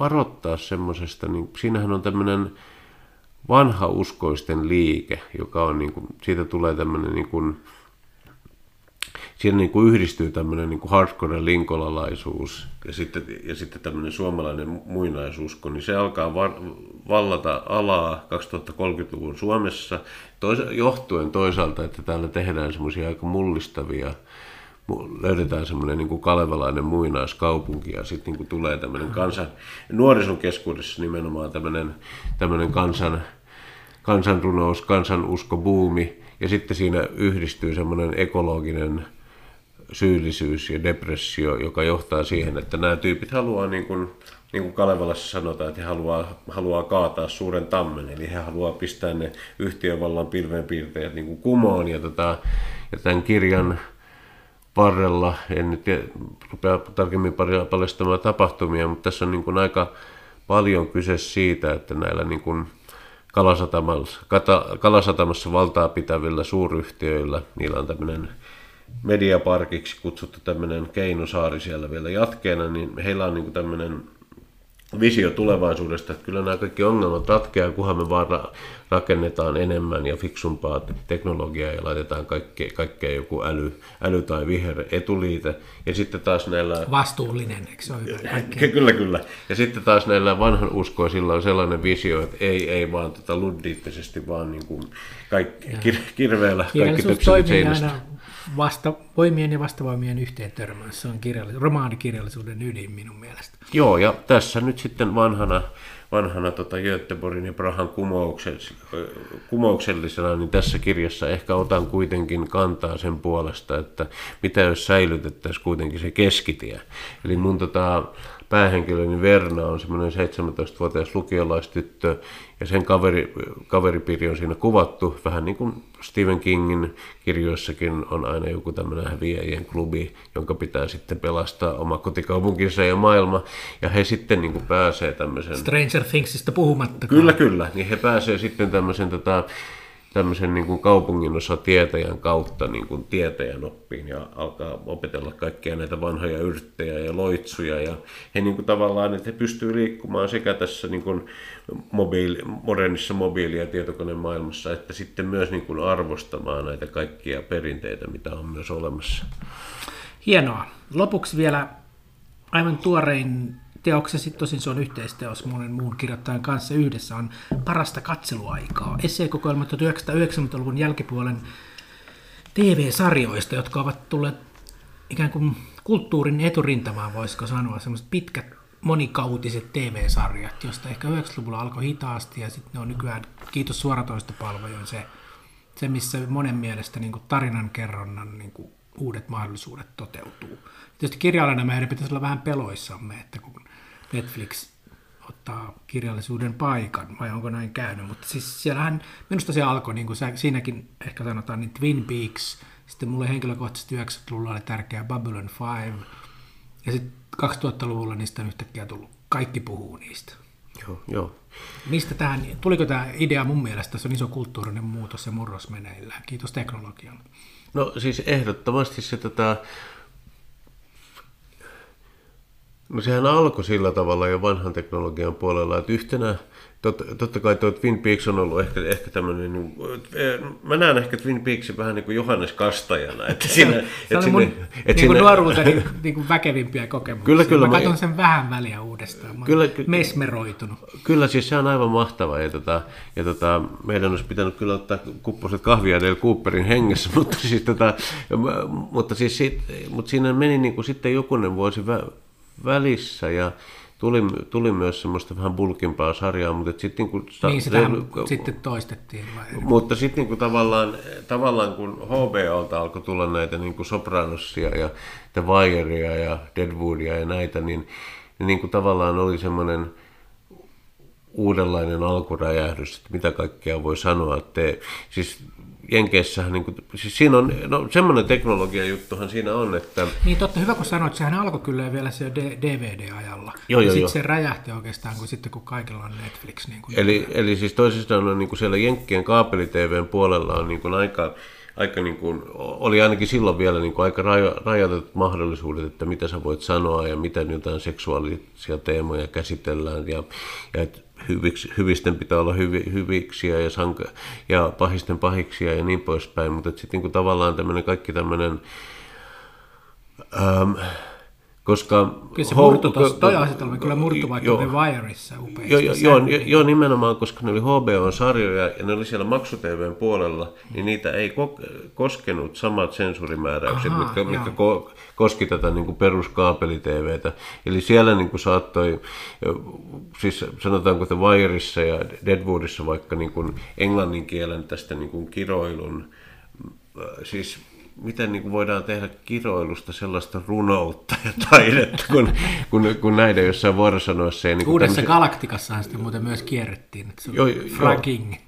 varoittaa semmoisesta, niin siinähän on tämmöinen vanha uskoisten liike, joka on niin kuin, siitä tulee tämmöinen niin kuin, siinä niin kuin yhdistyy tämmöinen niin kuin hardcore linkolalaisuus ja sitten, ja sitten tämmöinen suomalainen muinaisuusko, niin se alkaa var, vallata alaa 2030-luvun Suomessa, toisa, johtuen toisaalta, että täällä tehdään semmoisia aika mullistavia löydetään semmoinen niin kalevalainen muinaiskaupunki ja sitten niin tulee tämmöinen kansan, nuorison keskuudessa nimenomaan tämmöinen, tämmöinen kansan, kansanrunous, kansanusko, buumi ja sitten siinä yhdistyy semmoinen ekologinen syyllisyys ja depressio, joka johtaa siihen, että nämä tyypit haluaa niin kuin, niin kuin Kalevalassa sanotaan, että he haluaa, haluaa kaataa suuren tammen, eli he haluaa pistää ne yhtiövallan pilvenpiirteet niin kuin kumoon. Ja, tota, ja tämän kirjan varrella, en nyt rupea tarkemmin paljastamaan tapahtumia, mutta tässä on niin kuin aika paljon kyse siitä, että näillä niin kuin Kalasatamassa, Kalasatamassa valtaa pitävillä suuryhtiöillä, niillä on tämmöinen mediaparkiksi kutsuttu tämmöinen keinosaari siellä vielä jatkeena, niin heillä on niin kuin tämmöinen visio tulevaisuudesta, että kyllä nämä kaikki ongelmat ratkeaa, kunhan me vaan rakennetaan enemmän ja fiksumpaa teknologiaa ja laitetaan kaikkea, kaikkea joku äly, äly tai viher etuliite. Ja sitten taas näillä... Vastuullinen, eikö se ole hyvä? (laughs) Kyllä, kyllä. Ja sitten taas näillä vanhan uskoisilla on sellainen visio, että ei, ei vaan tota luddiittisesti, vaan niin kuin kaikki, kir, kirveellä kaikki töpselit seinästä. Aina vasta, voimien ja vastavoimien yhteen törmäys. Se on kirjallis- romaanikirjallisuuden ydin minun mielestä. Joo, ja tässä nyt sitten vanhana, vanhana tota Göteborgin ja Prahan kumouksellisena, niin tässä kirjassa ehkä otan kuitenkin kantaa sen puolesta, että mitä jos säilytettäisiin kuitenkin se keskitie. Eli mun tota, päähenkilöni Verna on semmoinen 17-vuotias lukiolaistyttö, ja sen kaveri, kaveripiiri on siinä kuvattu, vähän niin kuin Stephen Kingin kirjoissakin on aina joku tämmöinen häviäjien klubi, jonka pitää sitten pelastaa oma kotikaupunkinsa ja maailma, ja he sitten niin kuin pääsee tämmöisen... Stranger Thingsista puhumatta. Kyllä, kyllä, niin he pääsee sitten tämmöisen tota, tämmöisen niin kuin kaupungin osa tietäjän kautta niin kuin tietäjän oppiin ja alkaa opetella kaikkia näitä vanhoja yrttejä ja loitsuja. Ja he niin kuin tavallaan, että he pystyvät liikkumaan sekä tässä niin kuin mobiili, modernissa mobiili- ja tietokonemaailmassa, että sitten myös niin kuin arvostamaan näitä kaikkia perinteitä, mitä on myös olemassa. Hienoa. Lopuksi vielä aivan tuorein teoksesi, tosin se on yhteisteos monen muun kirjoittajan kanssa yhdessä, on Parasta katseluaikaa. Esseekokoelma 1990-luvun jälkipuolen TV-sarjoista, jotka ovat tulleet ikään kuin kulttuurin eturintamaan, voisiko sanoa, semmoiset pitkät monikautiset TV-sarjat, joista ehkä 90-luvulla alkoi hitaasti ja sitten ne on nykyään, kiitos suoratoistopalvelujen, se, se missä monen mielestä niin kuin tarinan kerronnan niin kuin uudet mahdollisuudet toteutuu. Tietysti kirjailijana meidän pitäisi olla vähän peloissamme, että kun Netflix ottaa kirjallisuuden paikan, vai onko näin käynyt. Mutta siis siellähän, minusta se alkoi, niin kuin sä, siinäkin ehkä sanotaan, niin Twin Peaks, sitten mulle henkilökohtaisesti 90-luvulla oli tärkeä Babylon 5, ja sitten 2000-luvulla niistä on yhtäkkiä tullut, kaikki puhuu niistä. Joo, joo. Mistä tähän, tuliko tämä idea mun mielestä, se on iso kulttuurinen muutos ja murros meneillään, kiitos teknologian. No siis ehdottomasti se tota, No sehän alkoi sillä tavalla jo vanhan teknologian puolella, että yhtenä, tot, totta kai tuo Twin Peaks on ollut ehkä, ehkä tämmöinen, niin, mä näen ehkä Twin Peaksin vähän niin kuin Johannes Kastajana. Että siinä, se että on sinne, mun että niin kuin nuoruuteni niin kuin väkevimpiä kokemuksia. Kyllä, kyllä, Mä mä- katson sen vähän väliä uudestaan. Mä Kyllä, kyllä, ky- mesmeroitunut. Kyllä, siis se on aivan mahtava. Ja, tota, ja tota, meidän olisi pitänyt kyllä ottaa kupposet kahvia Dale Cooperin hengessä, (laughs) mutta siis, tota, mutta siis sit, mutta siinä meni niin kuin sitten jokunen vuosi vä, välissä ja tuli, tuli myös semmoista vähän bulkimpaa sarjaa, mutta sitten niin kuin, Niin sitähän sitten toistettiin. Vai? mutta sitten niinku tavallaan, tavallaan kun HBOlta alkoi tulla näitä niinku Sopranossia ja The Wirea ja Deadwoodia ja näitä, niin, niin niinku tavallaan oli semmoinen uudenlainen alkuräjähdys, että mitä kaikkea voi sanoa. Että, siis Jenkeissähän, niin kuin, siis siinä on, no semmoinen teknologia juttuhan siinä on, että Niin totta, hyvä kun sanoit, sehän alkoi kyllä vielä se DVD-ajalla. Joo, ja sitten se räjähti oikeastaan, kun sitten kun kaikilla on Netflix. Niin kuin Eli, eli siis toisin sanoen niin kuin siellä Jenkkien kaapeli-TVn puolella on niin kuin aika, aika niin kuin, oli ainakin silloin vielä niin kuin aika rajo, rajoitetut mahdollisuudet, että mitä sä voit sanoa ja miten jotain seksuaalisia teemoja käsitellään ja, ja että hyviksi, hyvisten pitää olla hyvi, hyviksiä ja, sanka, ja pahisten pahiksia ja niin poispäin, mutta sitten niin tavallaan tämmöinen kaikki tämmöinen Ähm, koska... Kyllä se murtu tuossa, toi asetelma kyllä murtu vaikka joo. The Wireissa upeasti. Joo, joo, joo, joo, joo, nimenomaan, koska ne oli HBO-sarjoja ja ne oli siellä maksu-TVn puolella, niin niitä ei ko- koskenut samat sensuurimääräykset, Ahaa, mitkä, mitkä ko- koski tätä niin kuin peruskaapeli-TVtä. Eli siellä niin kuin saattoi, siis sanotaanko The Wireissa ja Deadwoodissa vaikka niin kuin englannin kielen tästä niin kuin kiroilun, siis miten niin kuin voidaan tehdä kiroilusta sellaista runoutta ja taidetta, kun, kun, kun näiden jossain vuorosanoissa. Niin Uudessa tämmöisiä- Galaktikassahan sitä muuten myös kierrettiin. Että se oli joo, fragging. Kyllä,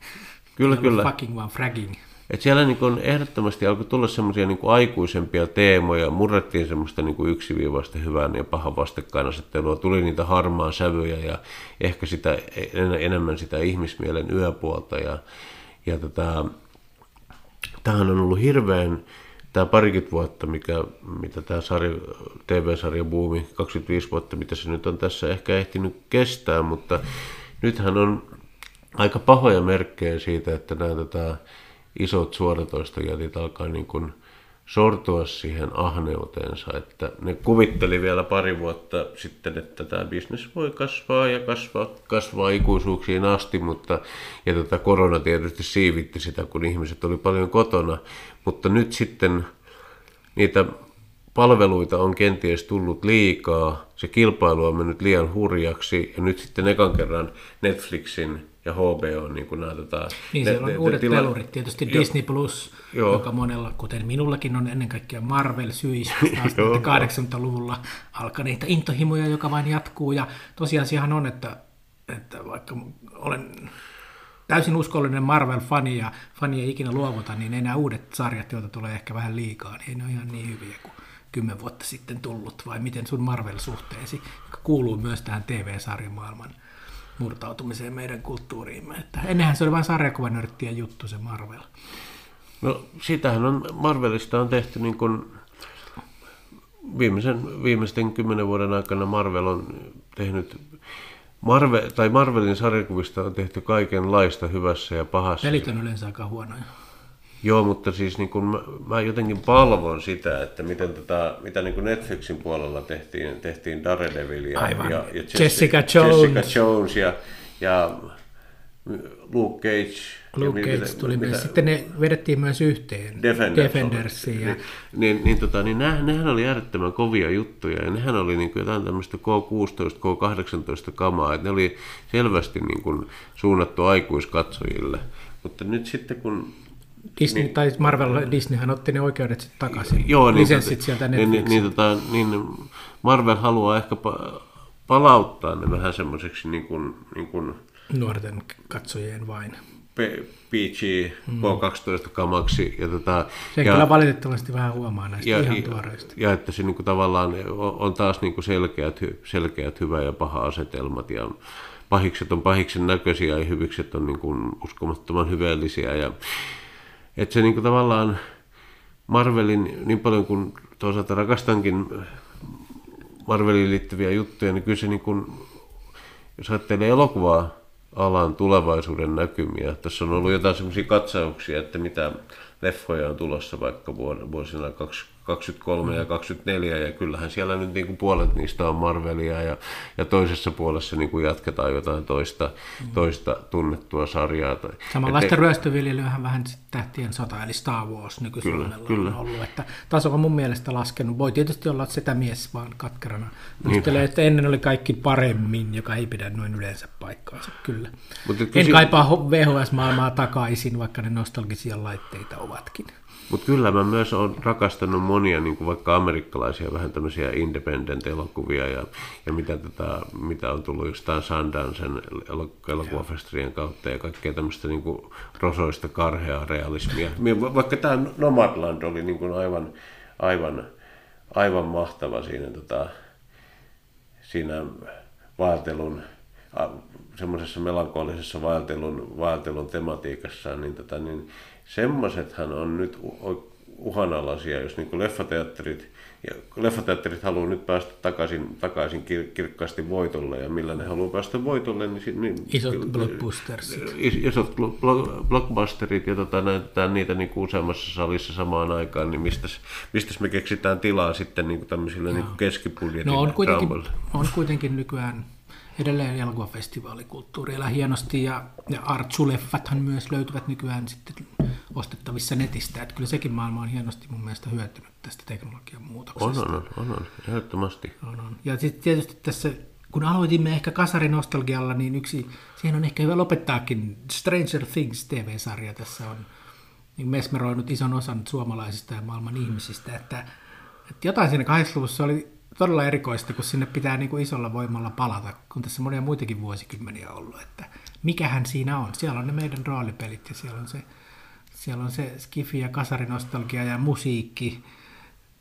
Ei ollut kyllä. Fucking vaan fragging. Et siellä niin kun ehdottomasti alkoi tulla semmoisia niin aikuisempia teemoja, murrettiin semmoista niin kuin yksiviivaista hyvän ja pahan vastakkainasettelua, tuli niitä harmaa sävyjä ja ehkä sitä, en- enemmän sitä ihmismielen yöpuolta. Ja, ja tota, tämähän on ollut hirveän, tämä parikymmentä vuotta, mikä, mitä tämä sarja, TV-sarja buumi, 25 vuotta, mitä se nyt on tässä ehkä ehtinyt kestää, mutta nythän on aika pahoja merkkejä siitä, että nämä tota, isot suoratoistojätit alkaa niin kuin sortua siihen ahneuteensa, että ne kuvitteli vielä pari vuotta sitten, että tämä bisnes voi kasvaa ja kasvaa, kasvaa ikuisuuksiin asti, mutta ja tota, korona tietysti siivitti sitä, kun ihmiset oli paljon kotona, mutta nyt sitten niitä palveluita on kenties tullut liikaa, se kilpailu on mennyt liian hurjaksi ja nyt sitten ekan kerran Netflixin ja HBO, niin kuin nämä tota, Niin, ne- siellä on ne- uudet tila- pelurit. Tietysti Joo. Disney Plus, Joo. joka monella, kuten minullakin on ennen kaikkea Marvel syistä (laughs) taas Joo. näitä 80-luvulla alkaneita intohimoja, joka vain jatkuu. Ja tosiasiahan on, että, että vaikka olen täysin uskollinen Marvel-fani ja fani ei ikinä luovuta, niin ei nämä uudet sarjat, joita tulee ehkä vähän liikaa, niin ei ne ole ihan niin hyviä kuin kymmen vuotta sitten tullut, vai miten sun Marvel-suhteesi, joka kuuluu myös tähän TV-sarjamaailman murtautumiseen meidän kulttuuriimme. Että ennenhän se oli vain sarjakuvanörttien juttu, se Marvel. No sitähän on, Marvelista on tehty niin kuin viimeisen, viimeisten kymmenen vuoden aikana Marvel on tehnyt, Marvel, tai Marvelin sarjakuvista on tehty kaikenlaista hyvässä ja pahassa. Pelit on yleensä aika huonoja. Joo, mutta siis niin kun mä, mä jotenkin palvon sitä, että miten tätä, mitä niin kuin Netflixin puolella tehtiin, tehtiin Daredevil ja, Aivan. ja, ja Jessica Jones. Jessica Jones ja, ja Luke Cage. Luke ja Cage mitä- tuli mitä- myös. Sitten ne vedettiin myös yhteen. Defenders Defendersiin. Ja, Niin, niin, niin, tota, niin nä, nehän oli äärettömän kovia juttuja ja nehän oli niin kuin jotain tämmöistä K16, K18 kamaa, että ne oli selvästi niin kuin suunnattu aikuiskatsojille. Mutta nyt sitten kun Disney, niin. tai Marvel, Disneyhän otti ne oikeudet sitten takaisin. Joo, niin, Lisenssit tota- sieltä niin, niin, Netflixiltä. niin, tota, niin Marvel haluaa ehkä pa- palauttaa ne vähän semmoiseksi niin kuin, niin kuin Nuorten katsojien vain. PG, mm. K12-kamaksi. Ja, tota, Se ja, kyllä valitettavasti vähän huomaa näistä ja, ihan ja, tuoreista. ja että se niin kuin, tavallaan on, taas niin kuin selkeät, selkeät hyvä ja paha asetelmat. Ja pahikset on pahiksen näköisiä ja hyvikset on niin kuin uskomattoman hyvällisiä. Ja, että se niin kuin, tavallaan Marvelin, niin paljon kuin toisaalta rakastankin Marveliin liittyviä juttuja, niin kyllä se niin kuin, jos ajattelee elokuvaa alan tulevaisuuden näkymiä. Tässä on ollut jotain semmoisia katsauksia, että mitä leffoja on tulossa vaikka vuosina 23 ja 24, ja kyllähän siellä nyt niin kuin puolet niistä on Marvelia, ja, ja toisessa puolessa niin kuin jatketaan jotain toista, toista tunnettua sarjaa. Samanlaista Et, ryöstöviljelyä vähän tähtien sota, eli Star Wars kyllä, kyllä. on ollut, että taso on mun mielestä laskenut. Voi tietysti olla sitä mies vaan katkerana. Muistelee, että ennen oli kaikki paremmin, joka ei pidä noin yleensä paikkaansa, kyllä. Mutta en kaipaa VHS-maailmaa takaisin, vaikka ne nostalgisia laitteita ovatkin. Mutta kyllä mä myös olen rakastanut monia niin kuin vaikka amerikkalaisia vähän tämmöisiä independent-elokuvia ja, ja mitä, tätä, mitä on tullut jostain Sundancen elokuvafestarien kautta ja kaikkea tämmöistä niin kuin rosoista karheaa realismia. (laughs) Vaikka tämä Nomadland oli niin kuin aivan, aivan, aivan mahtava siinä, tota, siinä vaeltelun semmoisessa melankolisessa vaeltelun, vaeltelun tematiikassa, niin, tota, niin semmoisethan on nyt uhanalaisia, jos niin leffateatterit, ja leffateatterit haluaa nyt päästä takaisin, takaisin kir- kirkkaasti voitolle, ja millä ne haluaa päästä voitolle, niin... niin isot blockbustersit. Isot blockbusterit, ja tota, näytetään niitä niin kuin useammassa salissa samaan aikaan, niin mistä mistäs me keksitään tilaa sitten niin kuin tämmöisille niin kuin keskibudjetin no on kuitenkin, on kuitenkin nykyään edelleen elokuvafestivaalikulttuuri elää hienosti ja, ja Artsu-leffathan myös löytyvät nykyään sitten ostettavissa netistä. Että kyllä sekin maailma on hienosti mun mielestä hyötynyt tästä teknologian muutoksesta. On, on, on, on, ehdottomasti. On, on. Ja sitten tietysti tässä, kun aloitimme ehkä kasarinostalgialla, niin yksi, siihen on ehkä hyvä lopettaakin Stranger Things TV-sarja tässä on niin mesmeroinut ison osan suomalaisista ja maailman ihmisistä, että, että jotain siinä 80-luvussa oli todella erikoista, kun sinne pitää niin kuin isolla voimalla palata, kun tässä monia muitakin vuosikymmeniä ollut, että mikähän siinä on. Siellä on ne meidän roolipelit ja siellä on se, siellä on se skifi ja kasarinostalgia ja musiikki.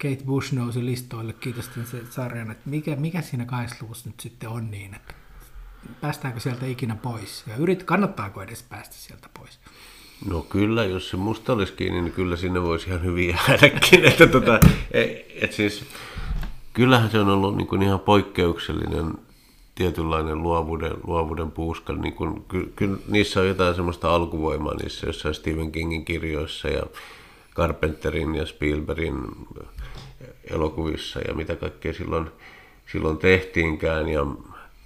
Kate Bush nousi listoille, kiitos se sarjan, että mikä, mikä siinä 80-luvussa nyt sitten on niin, että päästäänkö sieltä ikinä pois ja yrit, kannattaako edes päästä sieltä pois. No kyllä, jos se musta olisi kiinni, niin kyllä sinne voisi ihan hyvin jäädäkin. (laughs) että tota, et, et siis, kyllähän se on ollut niin kuin ihan poikkeuksellinen tietynlainen luovuuden, luovuuden puuska. Niin kuin, ky, ky, niissä on jotain semmoista alkuvoimaa niissä jossain Stephen Kingin kirjoissa ja Carpenterin ja Spielbergin elokuvissa ja mitä kaikkea silloin, silloin tehtiinkään. Ja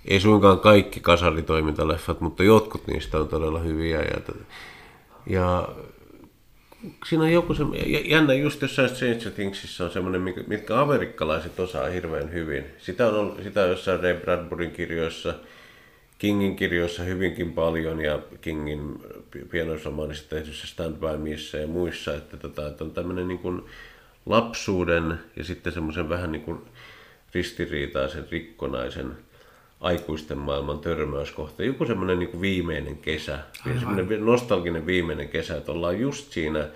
ei suinkaan kaikki kasaritoimintaleffat, mutta jotkut niistä on todella hyviä. Ja, ja siinä on joku se, jännä just jossain Stranger Thingsissa on semmoinen, mitkä amerikkalaiset osaa hirveän hyvin. Sitä on, ollut, sitä on jossain Ray Bradburyn kirjoissa, Kingin kirjoissa hyvinkin paljon ja Kingin pienoisromaanissa tehdyissä Stand By Missä ja muissa, että, tota, että on tämmöinen niin kuin lapsuuden ja sitten semmoisen vähän niin kuin ristiriitaisen, rikkonaisen aikuisten maailman törmäyskohta. Joku semmoinen niin viimeinen kesä, semmoinen nostalginen viimeinen kesä, että ollaan just siinä,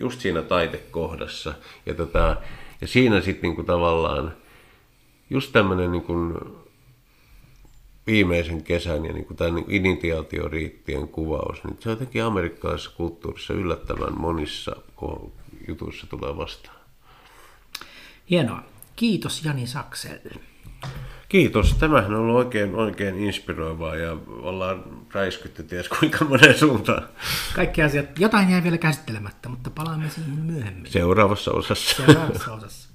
just siinä taitekohdassa. Ja, tota, ja siinä sitten niin tavallaan just tämmöinen niin kuin viimeisen kesän ja niin kuin tämän niin initiaatioriittien kuvaus, niin se on jotenkin amerikkalaisessa kulttuurissa yllättävän monissa jutuissa tulee vastaan. Hienoa. Kiitos Jani Saksel. Kiitos. Tämähän on ollut oikein, oikein inspiroivaa ja ollaan räiskytty ties kuinka monen suuntaan. Kaikki asiat, jotain jäi vielä käsittelemättä, mutta palaamme siihen myöhemmin. Seuraavassa osassa. Seuraavassa osassa.